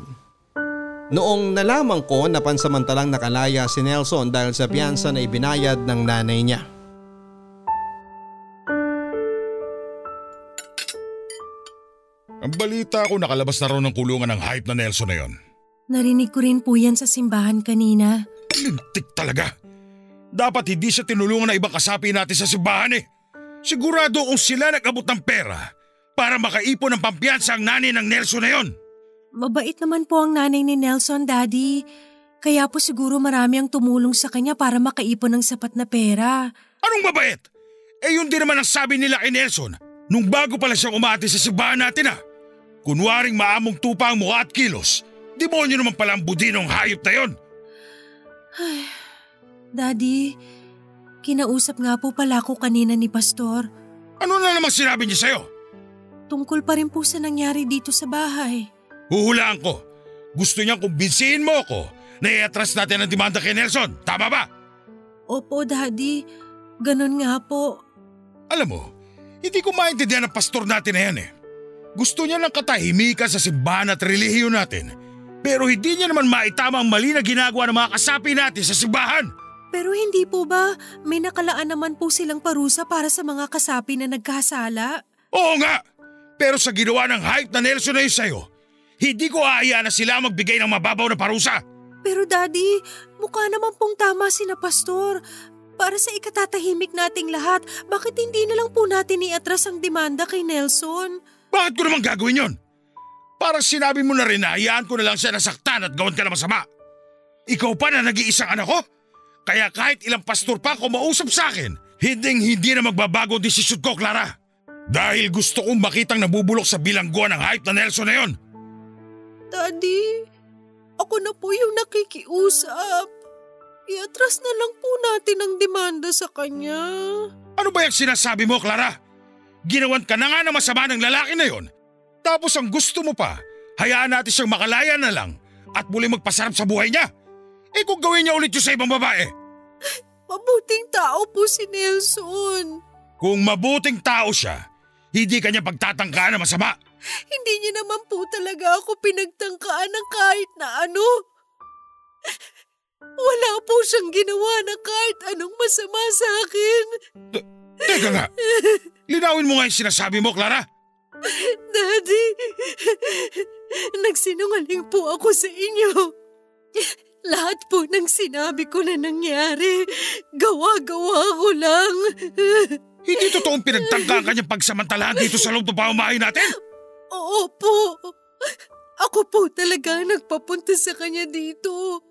Noong nalaman ko na pansamantalang nakalaya si Nelson dahil sa piyansa na ibinayad ng nanay niya. Ang balita ko nakalabas na raw ng kulungan ng hype na Nelson na yon. Narinig ko rin po yan sa simbahan kanina. Lintik talaga. Dapat hindi siya tinulungan na ibang kasapi natin sa simbahan eh. Sigurado kung sila nag-abot ng pera para makaipon ng pampiyansa ang nanay ng Nelson na yon. Mabait naman po ang nanay ni Nelson, Daddy. Kaya po siguro marami ang tumulong sa kanya para makaipon ng sapat na pera. Anong mabait? Eh yun din naman ang sabi nila kay Nelson nung bago pala siyang umati sa simbahan natin ah. Kunwaring maamong tupa ang mukha at kilos, demonyo naman pala ang budinong hayop na yon. Daddy, kinausap nga po pala ako kanina ni Pastor. Ano na naman sinabi niya sa'yo? Tungkol pa rin po sa nangyari dito sa bahay. Huhulaan ko. Gusto niyang kumbinsihin mo ako na i-atras natin ang demanda kay Nelson. Tama ba? Opo, Daddy. Ganon nga po. Alam mo, hindi ko maintindihan ang pastor natin na yan eh. Gusto niya ng katahimikan sa simbahan at relihiyon natin. Pero hindi niya naman maitama ang mali na ginagawa ng mga kasapi natin sa simbahan. Pero hindi po ba may nakalaan naman po silang parusa para sa mga kasapi na nagkasala? Oo nga! Pero sa ginawa ng hype na Nelson na yun sa'yo, hindi ko aayaan na sila magbigay ng mababaw na parusa. Pero Daddy, mukha naman pong tama si na Pastor. Para sa ikatatahimik nating lahat, bakit hindi na lang po natin iatras ang demanda kay Nelson? Bakit ko naman gagawin yon? Parang sinabi mo na rin na hayaan ko na lang siya nasaktan at gawin ka na masama. Ikaw pa na nag-iisang anak ko? Kaya kahit ilang pastor pa kumausap sa akin, hinding hindi na magbabago ang desisyon ko, Clara. Dahil gusto kong makitang nabubulok sa bilangguan ng hype na Nelson na yon. Daddy, ako na po yung nakikiusap. Iatras na lang po natin ang demanda sa kanya. Ano ba yung sinasabi mo, Clara? Ginawan ka na nga ng masama ng lalaki na yon. Tapos ang gusto mo pa, hayaan natin siyang makalaya na lang at muli magpasarap sa buhay niya. Eh kung gawin niya ulit yun sa ibang babae. Mabuting tao po si Nelson. Kung mabuting tao siya, hindi kanya pagtatangkaan na masama. Hindi niya naman po talaga ako pinagtangkaan ng kahit na ano. Wala po siyang ginawa na kahit anong masama sa akin. Teka nga, linawin mo nga yung sinasabi mo, Clara. Daddy, nagsinungaling po ako sa inyo. Lahat po ng sinabi ko na nangyari, gawa-gawa ko lang. Hindi totoong pinagtangkaan kanyang pagsamantalahan dito sa loob ng pamamahay natin? Oo po. Ako po talaga nagpapunta sa kanya dito.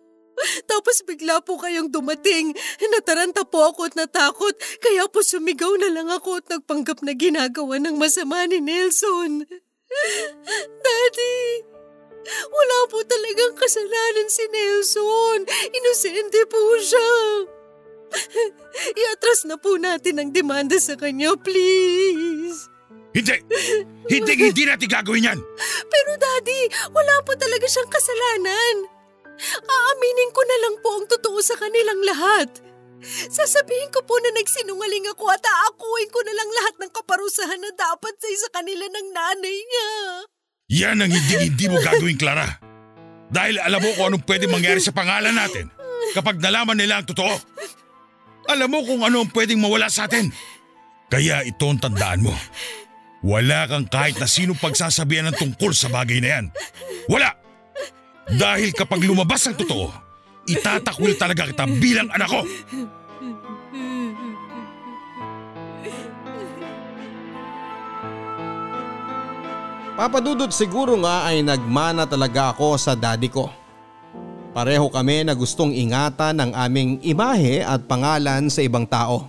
Tapos bigla po kayong dumating. Nataranta po ako at natakot. Kaya po sumigaw na lang ako at nagpanggap na ginagawa ng masama ni Nelson. Daddy, Wala po talagang kasalanan si Nelson. Inosente po siya. Iatras na po natin ang demanda sa kanya, please. Hindi! Hindi, hindi natin gagawin yan! Pero daddy, wala po talaga siyang kasalanan. Aaminin ko na lang po ang totoo sa kanilang lahat. Sasabihin ko po na nagsinungaling ako at aakuin ko na lang lahat ng kaparusahan na dapat sa isa kanila ng nanay niya. Yan ang hindi hindi mo gagawin, Clara. Dahil alam mo kung anong pwedeng mangyari sa pangalan natin kapag nalaman nila ang totoo. Alam mo kung ano ang pwedeng mawala sa atin. Kaya ito ang tandaan mo. Wala kang kahit na sinong pagsasabihan ng tungkol sa bagay na yan. Wala! Dahil kapag lumabas ang totoo, itatakwil talaga kita bilang anak ko. Papadudot siguro nga ay nagmana talaga ako sa daddy ko. Pareho kami na gustong ingatan ang aming imahe at pangalan sa ibang tao.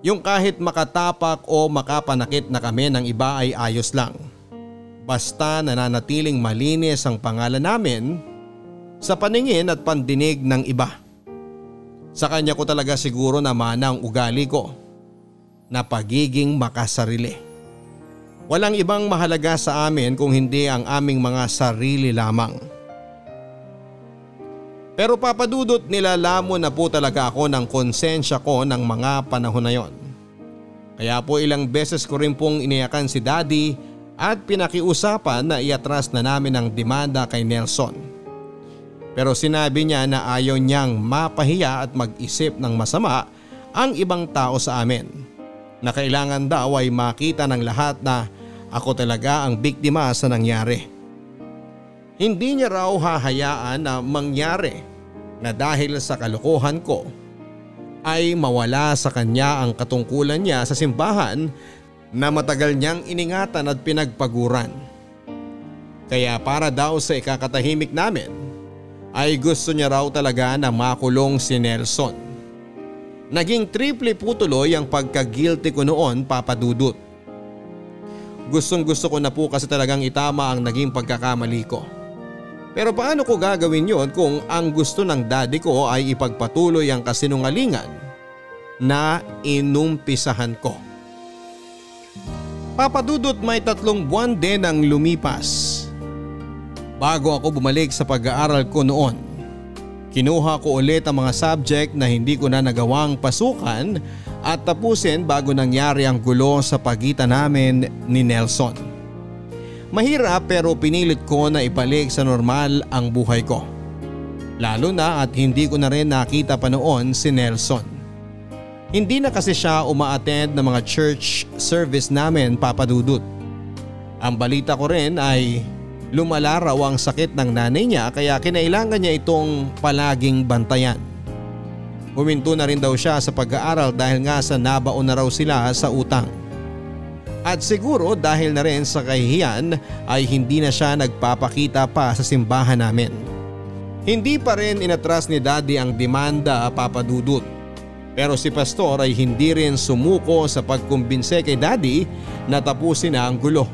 Yung kahit makatapak o makapanakit na kami ng iba ay ayos lang. Basta nananatiling malinis ang pangalan namin sa paningin at pandinig ng iba. Sa kanya ko talaga siguro naman ang ugali ko na pagiging makasarili. Walang ibang mahalaga sa amin kung hindi ang aming mga sarili lamang. Pero papadudot nilalamon na po talaga ako ng konsensya ko ng mga panahon na yon. Kaya po ilang beses ko rin pong iniyakan si daddy at pinakiusapan na iatras na namin ang demanda kay Nelson. Pero sinabi niya na ayaw niyang mapahiya at mag-isip ng masama ang ibang tao sa amin. Na kailangan daw ay makita ng lahat na ako talaga ang biktima sa nangyari. Hindi niya raw hahayaan na mangyari na dahil sa kalokohan ko ay mawala sa kanya ang katungkulan niya sa simbahan na matagal niyang iningatan at pinagpaguran. Kaya para daw sa ikakatahimik namin ay gusto niya raw talaga na makulong si Nelson. Naging triple po tuloy ang pagka-guilty ko noon papadudot. Gustong gusto ko na po kasi talagang itama ang naging pagkakamali ko. Pero paano ko gagawin yon kung ang gusto ng daddy ko ay ipagpatuloy ang kasinungalingan na inumpisahan ko? Papadudot may tatlong buwan din ang lumipas. Bago ako bumalik sa pag-aaral ko noon, kinuha ko ulit ang mga subject na hindi ko na nagawang pasukan at tapusin bago nangyari ang gulo sa pagitan namin ni Nelson. Mahirap pero pinilit ko na ibalik sa normal ang buhay ko. Lalo na at hindi ko na rin nakita pa noon si Nelson. Hindi na kasi siya umaattend ng mga church service namin papadudot. Ang balita ko rin ay lumala raw ang sakit ng nanay niya kaya kinailangan niya itong palaging bantayan. Huminto na rin daw siya sa pag-aaral dahil nga sa nabaon na raw sila sa utang. At siguro dahil na rin sa kahihiyan ay hindi na siya nagpapakita pa sa simbahan namin. Hindi pa rin inatras ni daddy ang demanda papadudot. Pero si pastor ay hindi rin sumuko sa pagkumbinse kay daddy na tapusin na ang gulo.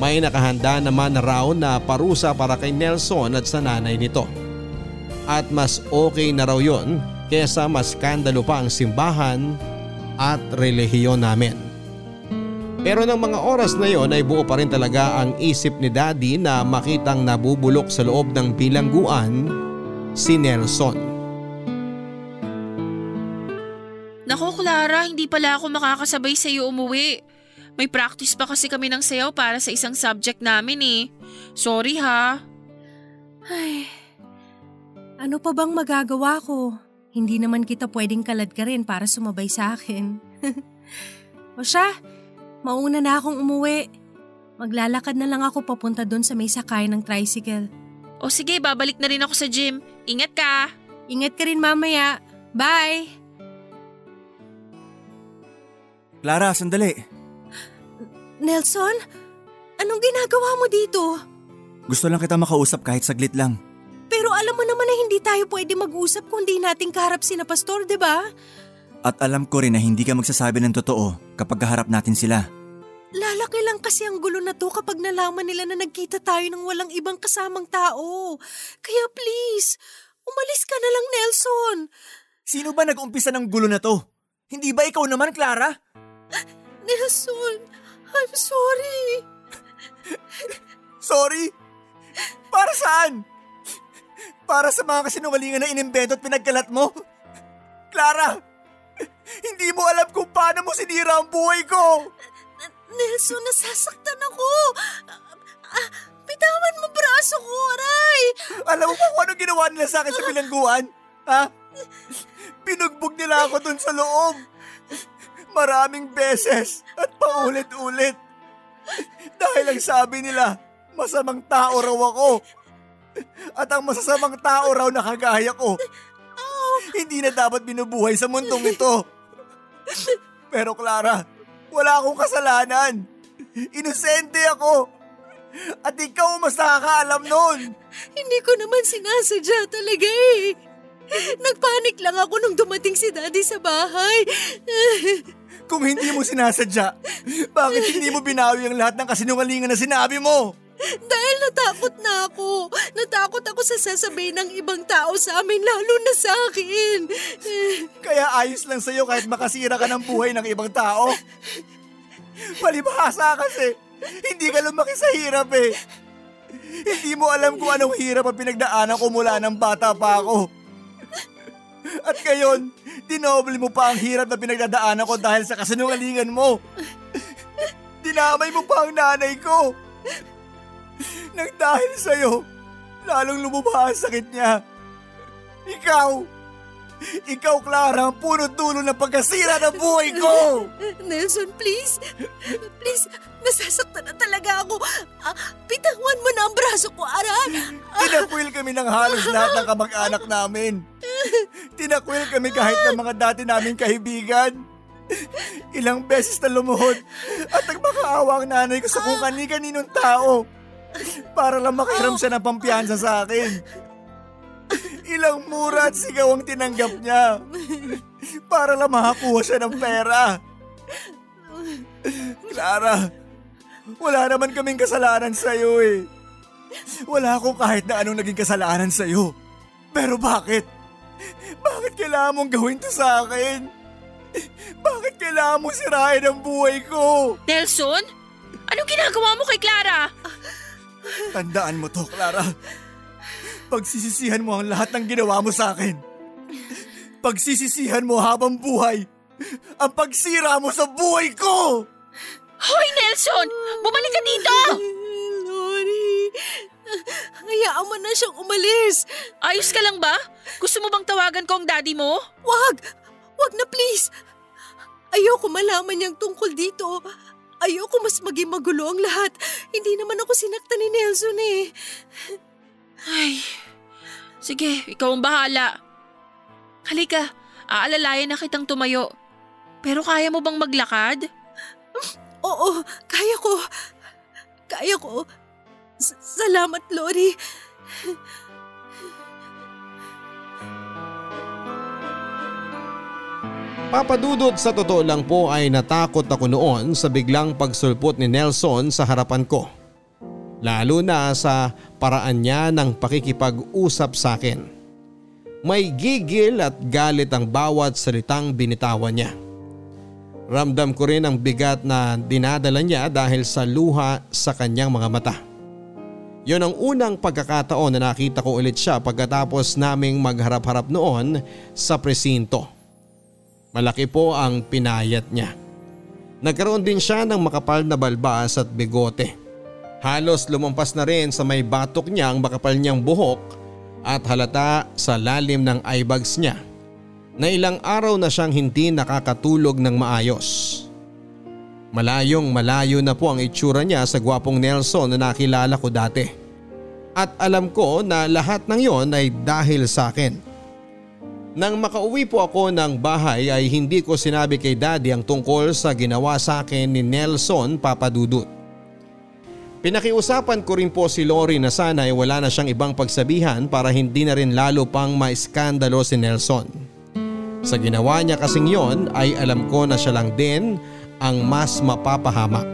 May nakahanda naman na raw na parusa para kay Nelson at sa nanay nito. At mas okay na raw yon kesa mas skandalo pa ang simbahan at relihiyon namin. Pero ng mga oras na yon ay buo pa rin talaga ang isip ni daddy na makitang nabubulok sa loob ng bilangguan si Nelson. Nako Clara, hindi pala ako makakasabay sa iyo umuwi. May practice pa kasi kami ng sayaw para sa isang subject namin eh. Sorry ha. Ay, ano pa bang magagawa ko? Hindi naman kita pwedeng kalad ka rin para sumabay sa akin. o siya, mauna na akong umuwi. Maglalakad na lang ako papunta doon sa may sakay ng tricycle. O sige, babalik na rin ako sa gym. Ingat ka! Ingat ka rin mamaya. Bye! Clara, sandali. Nelson? Anong ginagawa mo dito? Gusto lang kita makausap kahit saglit lang. Pero alam mo naman na hindi tayo pwede mag-usap kung di natin kaharap si na pastor, di ba? At alam ko rin na hindi ka magsasabi ng totoo kapag kaharap natin sila. Lalaki lang kasi ang gulo na to kapag nalaman nila na nagkita tayo ng walang ibang kasamang tao. Kaya please, umalis ka na lang Nelson. Sino ba nag-umpisa ng gulo na to? Hindi ba ikaw naman, Clara? Nelson, I'm sorry. Sorry? Para saan? Para sa mga kasinungalingan na inimbento at pinagkalat mo? Clara! Hindi mo alam kung paano mo sinira ang buhay ko! Nelson, nasasaktan ako. Ah, bitawan mo braso ko, aray. Alam mo ba kung ano ginawa nila sa akin sa bilangguan? Ha? Pinugbog nila ako dun sa loob. Maraming beses at paulit-ulit. Dahil ang sabi nila, masamang tao raw ako. At ang masasamang tao raw na kagaya ko, hindi na dapat binubuhay sa mundong ito. Pero Clara, wala akong kasalanan. Inosente ako. At ikaw mas nakakaalam nun. Hindi ko naman sinasadya talaga eh. Nagpanik lang ako nung dumating si Daddy sa bahay. Kung hindi mo sinasadya, bakit hindi mo binawi ang lahat ng kasinungalingan na sinabi mo? Dahil natakot na ako. Natakot ako sa sasabihin ng ibang tao sa amin, lalo na sa akin. Kaya ayos lang sa'yo kahit makasira ka ng buhay ng ibang tao. Palibhasa kasi, hindi ka lumaki sa hirap eh. Hindi mo alam kung anong hirap ang pinagdaanan ko mula ng bata pa ako. At ngayon, dinoble mo pa ang hirap na pinagdadaanan ko dahil sa kasinungalingan mo. Dinamay mo pa ang nanay ko. Nang dahil sa'yo, lalong lumubha ang sakit niya. Ikaw, ikaw Clara ang puno-dulo ng pagkasira ng buhay ko. Nelson, please. Please, nasasaktan na talaga ako. Ah, bitawan mo na ang braso ko, aray. Tinakwil kami ng halos lahat ng kamag-anak namin. Tinakwil kami kahit ng mga dati naming kaibigan. Ilang beses na lumuhod at nagmakaawa ang nanay ko sa kung kani-kaninong tao para lang makahiram siya ng pampiyansa sa akin. Ilang mura at sigaw ang tinanggap niya para lang makakuha siya ng pera. Clara, wala naman kaming kasalanan sa'yo eh. Wala akong kahit na anong naging kasalanan sa'yo. Pero bakit? Bakit kailangan mong gawin to sa akin? Bakit kailangan mo sirain ang buhay ko? Nelson? Anong ginagawa mo kay Clara? Tandaan mo to, Clara. Pagsisisihan mo ang lahat ng ginawa mo sa akin. Pagsisisihan mo habang buhay ang pagsira mo sa buhay ko! Hoy, Nelson! Bumalik ka dito! Lori, hayaan mo na siyang umalis. Ayos ka lang ba? Gusto mo bang tawagan ko ang daddy mo? Wag! Wag na please! Ayoko malaman niyang tungkol dito. Ayoko mas maging magulo ang lahat. Hindi naman ako sinaktan ni Nelson eh. Ay, sige, ikaw ang bahala. Halika, aalalayan na kitang tumayo. Pero kaya mo bang maglakad? Oo, kaya ko. Kaya ko. S- salamat, Lori. Papadudot sa totoo lang po ay natakot ako noon sa biglang pagsulpot ni Nelson sa harapan ko. Lalo na sa paraan niya ng pakikipag-usap sa akin. May gigil at galit ang bawat salitang binitawan niya. Ramdam ko rin ang bigat na dinadala niya dahil sa luha sa kanyang mga mata. Yon ang unang pagkakataon na nakita ko ulit siya pagkatapos naming magharap-harap noon sa presinto. Malaki po ang pinayat niya. Nagkaroon din siya ng makapal na balbas at bigote. Halos lumampas na rin sa may batok niya ang makapal niyang buhok at halata sa lalim ng eyebags niya na ilang araw na siyang hindi nakakatulog ng maayos. Malayong malayo na po ang itsura niya sa gwapong Nelson na nakilala ko dati. At alam ko na lahat ng yon ay dahil sa akin. Nang makauwi po ako ng bahay ay hindi ko sinabi kay daddy ang tungkol sa ginawa sa akin ni Nelson Papadudut. Pinakiusapan ko rin po si Lori na sana ay wala na siyang ibang pagsabihan para hindi na rin lalo pang maiskandalo si Nelson. Sa ginawa niya kasing yon ay alam ko na siya lang din ang mas mapapahamak.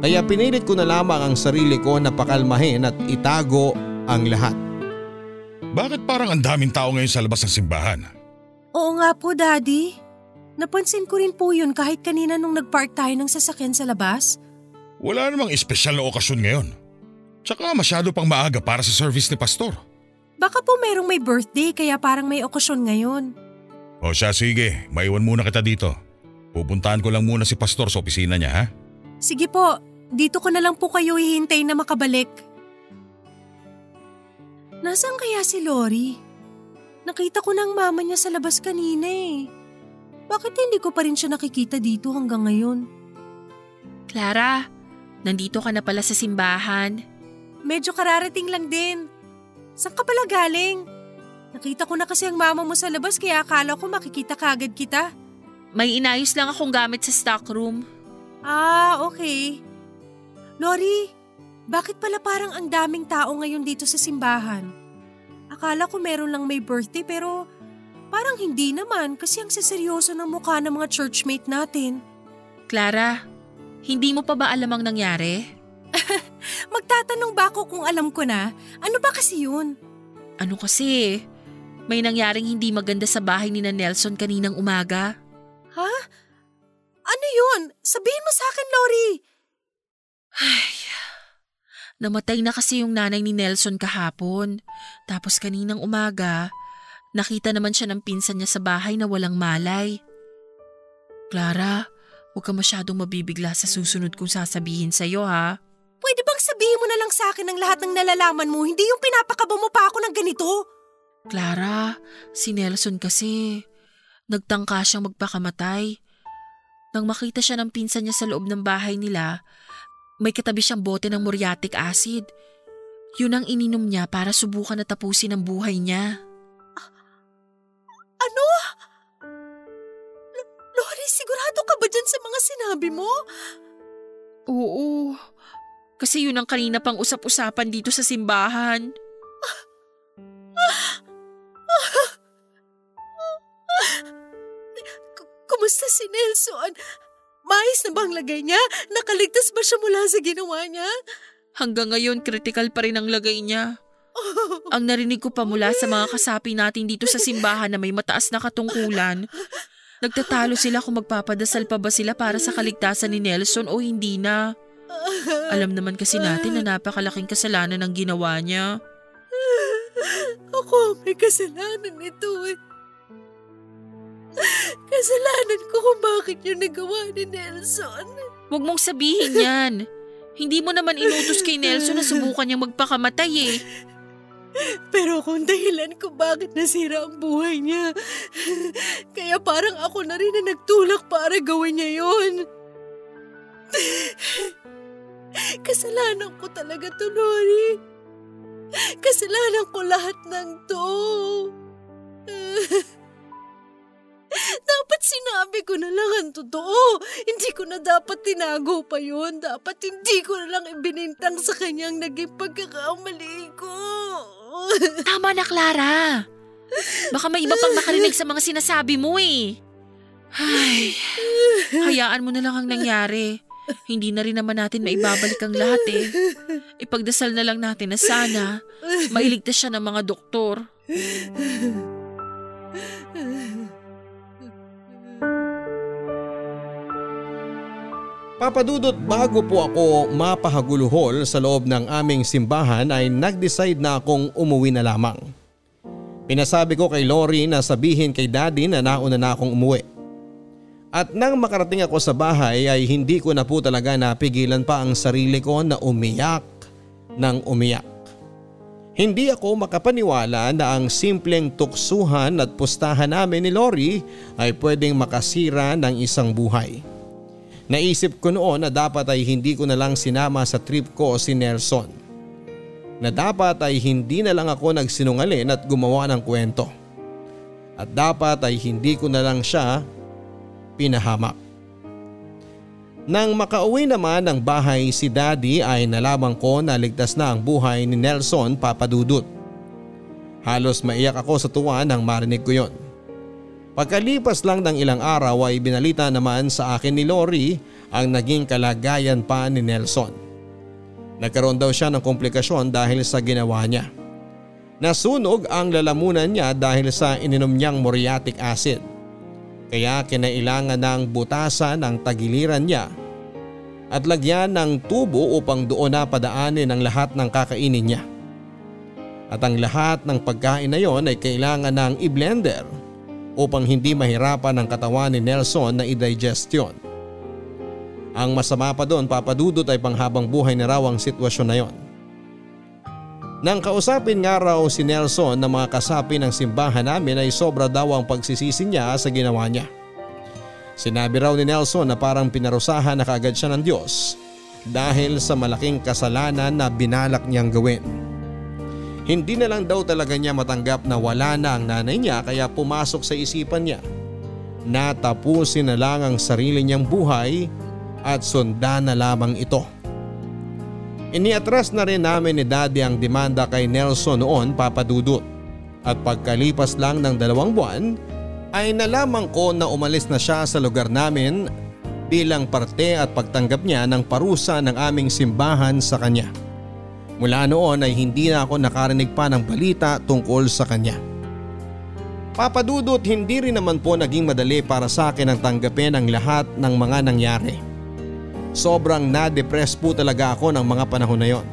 Kaya pinilit ko na lamang ang sarili ko na pakalmahin at itago ang lahat. Bakit parang ang daming tao ngayon sa labas ng simbahan? Oo nga po, Daddy. Napansin ko rin po yun kahit kanina nung nagpark tayo ng sasakyan sa labas. Wala namang espesyal na okasyon ngayon. Tsaka masyado pang maaga para sa service ni Pastor. Baka po merong may birthday kaya parang may okasyon ngayon. O siya sige, maiwan muna kita dito. Pupuntahan ko lang muna si Pastor sa opisina niya ha? Sige po, dito ko na lang po kayo hihintay na makabalik. Nasaan kaya si Lori? Nakita ko ng mama niya sa labas kanina eh. Bakit hindi ko pa rin siya nakikita dito hanggang ngayon? Clara, nandito ka na pala sa simbahan. Medyo kararating lang din. Saan ka pala galing? Nakita ko na kasi ang mama mo sa labas kaya akala ko makikita kagad kita. May inayos lang akong gamit sa stockroom. Ah, okay. Lori, bakit pala parang ang daming tao ngayon dito sa simbahan? Akala ko meron lang may birthday pero parang hindi naman kasi ang seseryoso ng mukha ng mga churchmate natin. Clara, hindi mo pa ba alam ang nangyari? Magtatanong ba ako kung alam ko na? Ano ba kasi yun? Ano kasi? May nangyaring hindi maganda sa bahay ni na Nelson kaninang umaga. Ha? Ano yun? Sabihin mo sa akin, Lori. Ay, namatay na kasi yung nanay ni Nelson kahapon. Tapos kaninang umaga, nakita naman siya ng pinsan niya sa bahay na walang malay. Clara, huwag ka masyadong mabibigla sa susunod kong sasabihin sa'yo ha. Pwede bang sabihin mo na lang sa akin ang lahat ng nalalaman mo, hindi yung pinapakaba mo pa ako ng ganito? Clara, si Nelson kasi, nagtangka siyang magpakamatay. Nang makita siya ng pinsan niya sa loob ng bahay nila, may katabi siyang bote ng muriatic acid. Yun ang ininom niya para subukan na tapusin ang buhay niya. Ano? L- Lori, sigurado ka ba dyan sa mga sinabi mo? Oo, kasi yun ang kanina pang usap-usapan dito sa simbahan. Kumusta si Nelson? Maayos na bang lagay niya? Nakaligtas ba siya mula sa ginawa niya? Hanggang ngayon, critical pa rin ang lagay niya. Ang narinig ko pa mula sa mga kasapi natin dito sa simbahan na may mataas na katungkulan. Nagtatalo sila kung magpapadasal pa ba sila para sa kaligtasan ni Nelson o hindi na. Alam naman kasi natin na napakalaking kasalanan ang ginawa niya. Ako may kasalanan nito eh. Kasalanan ko kung bakit yung nagawa ni Nelson. Huwag mong sabihin yan. Hindi mo naman inutos kay Nelson na subukan niyang magpakamatay eh. Pero kung dahilan ko bakit nasira ang buhay niya. Kaya parang ako na rin na nagtulak para gawin niya yon. Kasalanan ko talaga to, Lori. Kasalanan ko lahat ng to. Dapat sinabi ko na lang ang totoo. Hindi ko na dapat tinago pa yun. Dapat hindi ko na lang ibinintang sa kanyang naging pagkakamali ko. Tama na, Clara. Baka may iba pang makarinig sa mga sinasabi mo eh. Ay, hayaan mo na lang ang nangyari. Hindi na rin naman natin maibabalik ang lahat eh. Ipagdasal na lang natin na sana mailigtas siya ng mga doktor. Papadudot bago po ako mapahaguluhol sa loob ng aming simbahan ay nag-decide na akong umuwi na lamang. Pinasabi ko kay Lori na sabihin kay daddy na nauna na akong umuwi. At nang makarating ako sa bahay ay hindi ko na po talaga napigilan pa ang sarili ko na umiyak ng umiyak. Hindi ako makapaniwala na ang simpleng tuksuhan at pustahan namin ni Lori ay pwedeng makasira ng isang buhay. Naisip ko noon na dapat ay hindi ko na lang sinama sa trip ko si Nelson. Na dapat ay hindi na lang ako nagsinungalin at gumawa ng kwento. At dapat ay hindi ko na lang siya pinahamak. Nang makauwi naman ng bahay si daddy ay nalaman ko na ligtas na ang buhay ni Nelson papadudot. Halos maiyak ako sa tuwa nang marinig ko yon. Pagkalipas lang ng ilang araw ay binalita naman sa akin ni Lori ang naging kalagayan pa ni Nelson. Nagkaroon daw siya ng komplikasyon dahil sa ginawa niya. Nasunog ang lalamunan niya dahil sa ininom niyang muriatic acid. Kaya kinailangan ng butasan ang tagiliran niya at lagyan ng tubo upang doon na padaanin ang lahat ng kakainin niya. At ang lahat ng pagkain na yon ay kailangan ng i-blender upang hindi mahirapan ang katawan ni Nelson na i-digestion. Ang masama pa doon papadudot ay panghabang buhay na raw ang sitwasyon na yon. Nang kausapin nga raw si Nelson na mga kasapi ng simbahan namin ay sobra daw ang pagsisisi niya sa ginawa niya. Sinabi raw ni Nelson na parang pinarusahan na kaagad siya ng Diyos dahil sa malaking kasalanan na binalak niyang gawin. Hindi na lang daw talaga niya matanggap na wala na ang nanay niya kaya pumasok sa isipan niya na tapusin na lang ang sarili niyang buhay at sundan na lamang ito. Iniatras na rin namin ni Daddy ang demanda kay Nelson noon papadudot at pagkalipas lang ng dalawang buwan ay nalaman ko na umalis na siya sa lugar namin bilang parte at pagtanggap niya ng parusa ng aming simbahan sa kanya. Mula noon ay hindi na ako nakarinig pa ng balita tungkol sa kanya. Papadudot hindi rin naman po naging madali para sa akin ang tanggapin ang lahat ng mga nangyari. Sobrang na-depress po talaga ako ng mga panahon na yon.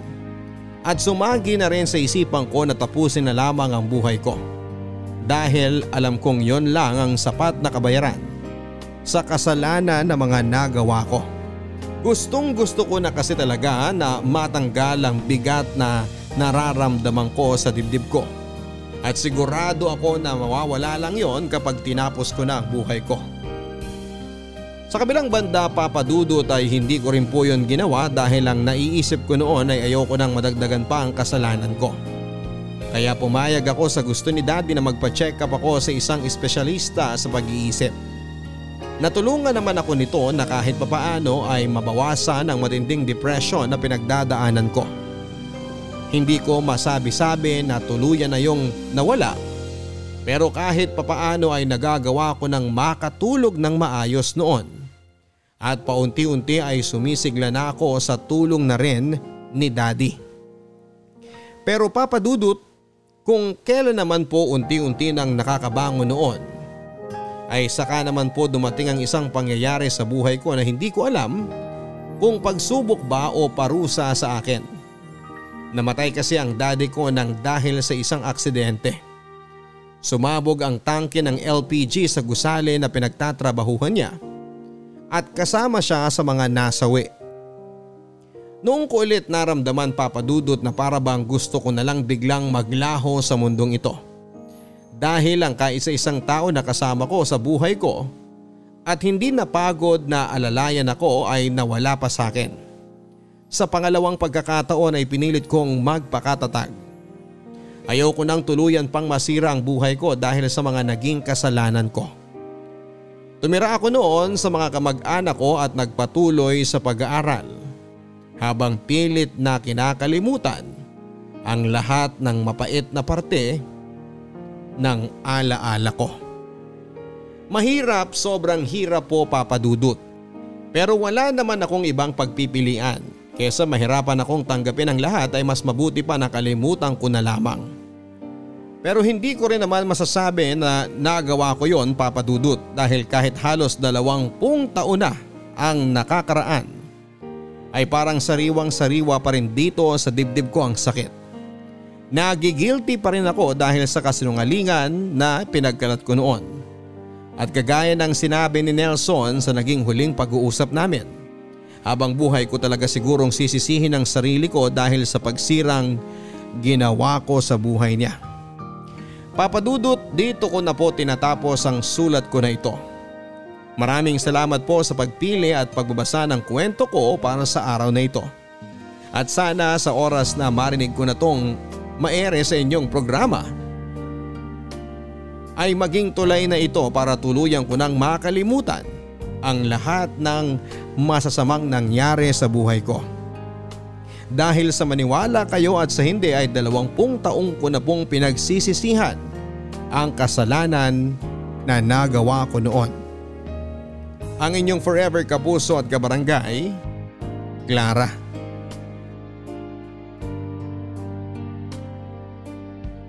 At sumagi na rin sa isipan ko na tapusin na lamang ang buhay ko. Dahil alam kong yon lang ang sapat na kabayaran sa kasalanan na mga nagawa ko. Gustong gusto ko na kasi talaga na matanggal ang bigat na nararamdaman ko sa dibdib ko. At sigurado ako na mawawala lang yon kapag tinapos ko na ang buhay ko. Sa kabilang banda papadudot ay hindi ko rin po yon ginawa dahil lang naiisip ko noon ay ayoko nang madagdagan pa ang kasalanan ko. Kaya pumayag ako sa gusto ni daddy na magpa-check up ako sa isang espesyalista sa pag-iisip. Natulungan naman ako nito na kahit papaano ay mabawasan ang matinding depression na pinagdadaanan ko. Hindi ko masabi-sabi na tuluyan na yung nawala pero kahit papaano ay nagagawa ko ng makatulog ng maayos noon at paunti-unti ay sumisigla na ako sa tulong na rin ni daddy. Pero papadudot kung kailan naman po unti-unti nang nakakabangon noon ay saka naman po dumating ang isang pangyayari sa buhay ko na hindi ko alam kung pagsubok ba o parusa sa akin. Namatay kasi ang daddy ko nang dahil sa isang aksidente. Sumabog ang tangke ng LPG sa gusali na pinagtatrabahuhan niya at kasama siya sa mga nasawi. Noong ko ulit naramdaman papadudot na para bang gusto ko na lang biglang maglaho sa mundong ito. Dahil ang kaisa-isang tao na kasama ko sa buhay ko at hindi napagod na alalayan ako ay nawala pa sa akin. Sa pangalawang pagkakataon ay pinilit kong magpakatatag. Ayaw ko nang tuluyan pang masira ang buhay ko dahil sa mga naging kasalanan ko. Tumira ako noon sa mga kamag-anak ko at nagpatuloy sa pag-aaral habang pilit na kinakalimutan ang lahat ng mapait na parte ng alaala ko. Mahirap sobrang hirap po papadudot pero wala naman akong ibang pagpipilian kesa mahirapan akong tanggapin ang lahat ay mas mabuti pa nakalimutan ko na lamang. Pero hindi ko rin naman masasabi na nagawa ko yon papadudot dahil kahit halos dalawampung taon na ang nakakaraan ay parang sariwang sariwa pa rin dito sa dibdib ko ang sakit. Nagigilty pa rin ako dahil sa kasinungalingan na pinagkalat ko noon. At kagaya ng sinabi ni Nelson sa naging huling pag-uusap namin, habang buhay ko talaga sigurong sisisihin ang sarili ko dahil sa pagsirang ginawa ko sa buhay niya. Papadudot dito ko na po tinatapos ang sulat ko na ito. Maraming salamat po sa pagpili at pagbabasa ng kwento ko para sa araw na ito. At sana sa oras na marinig ko na tong maere sa inyong programa ay maging tulay na ito para tuluyan ko nang makalimutan ang lahat ng masasamang nangyari sa buhay ko. Dahil sa maniwala kayo at sa hindi ay dalawampung taong ko na pong pinagsisisihan ang kasalanan na nagawa ko noon. Ang inyong forever kapuso at kabarangay, Clara.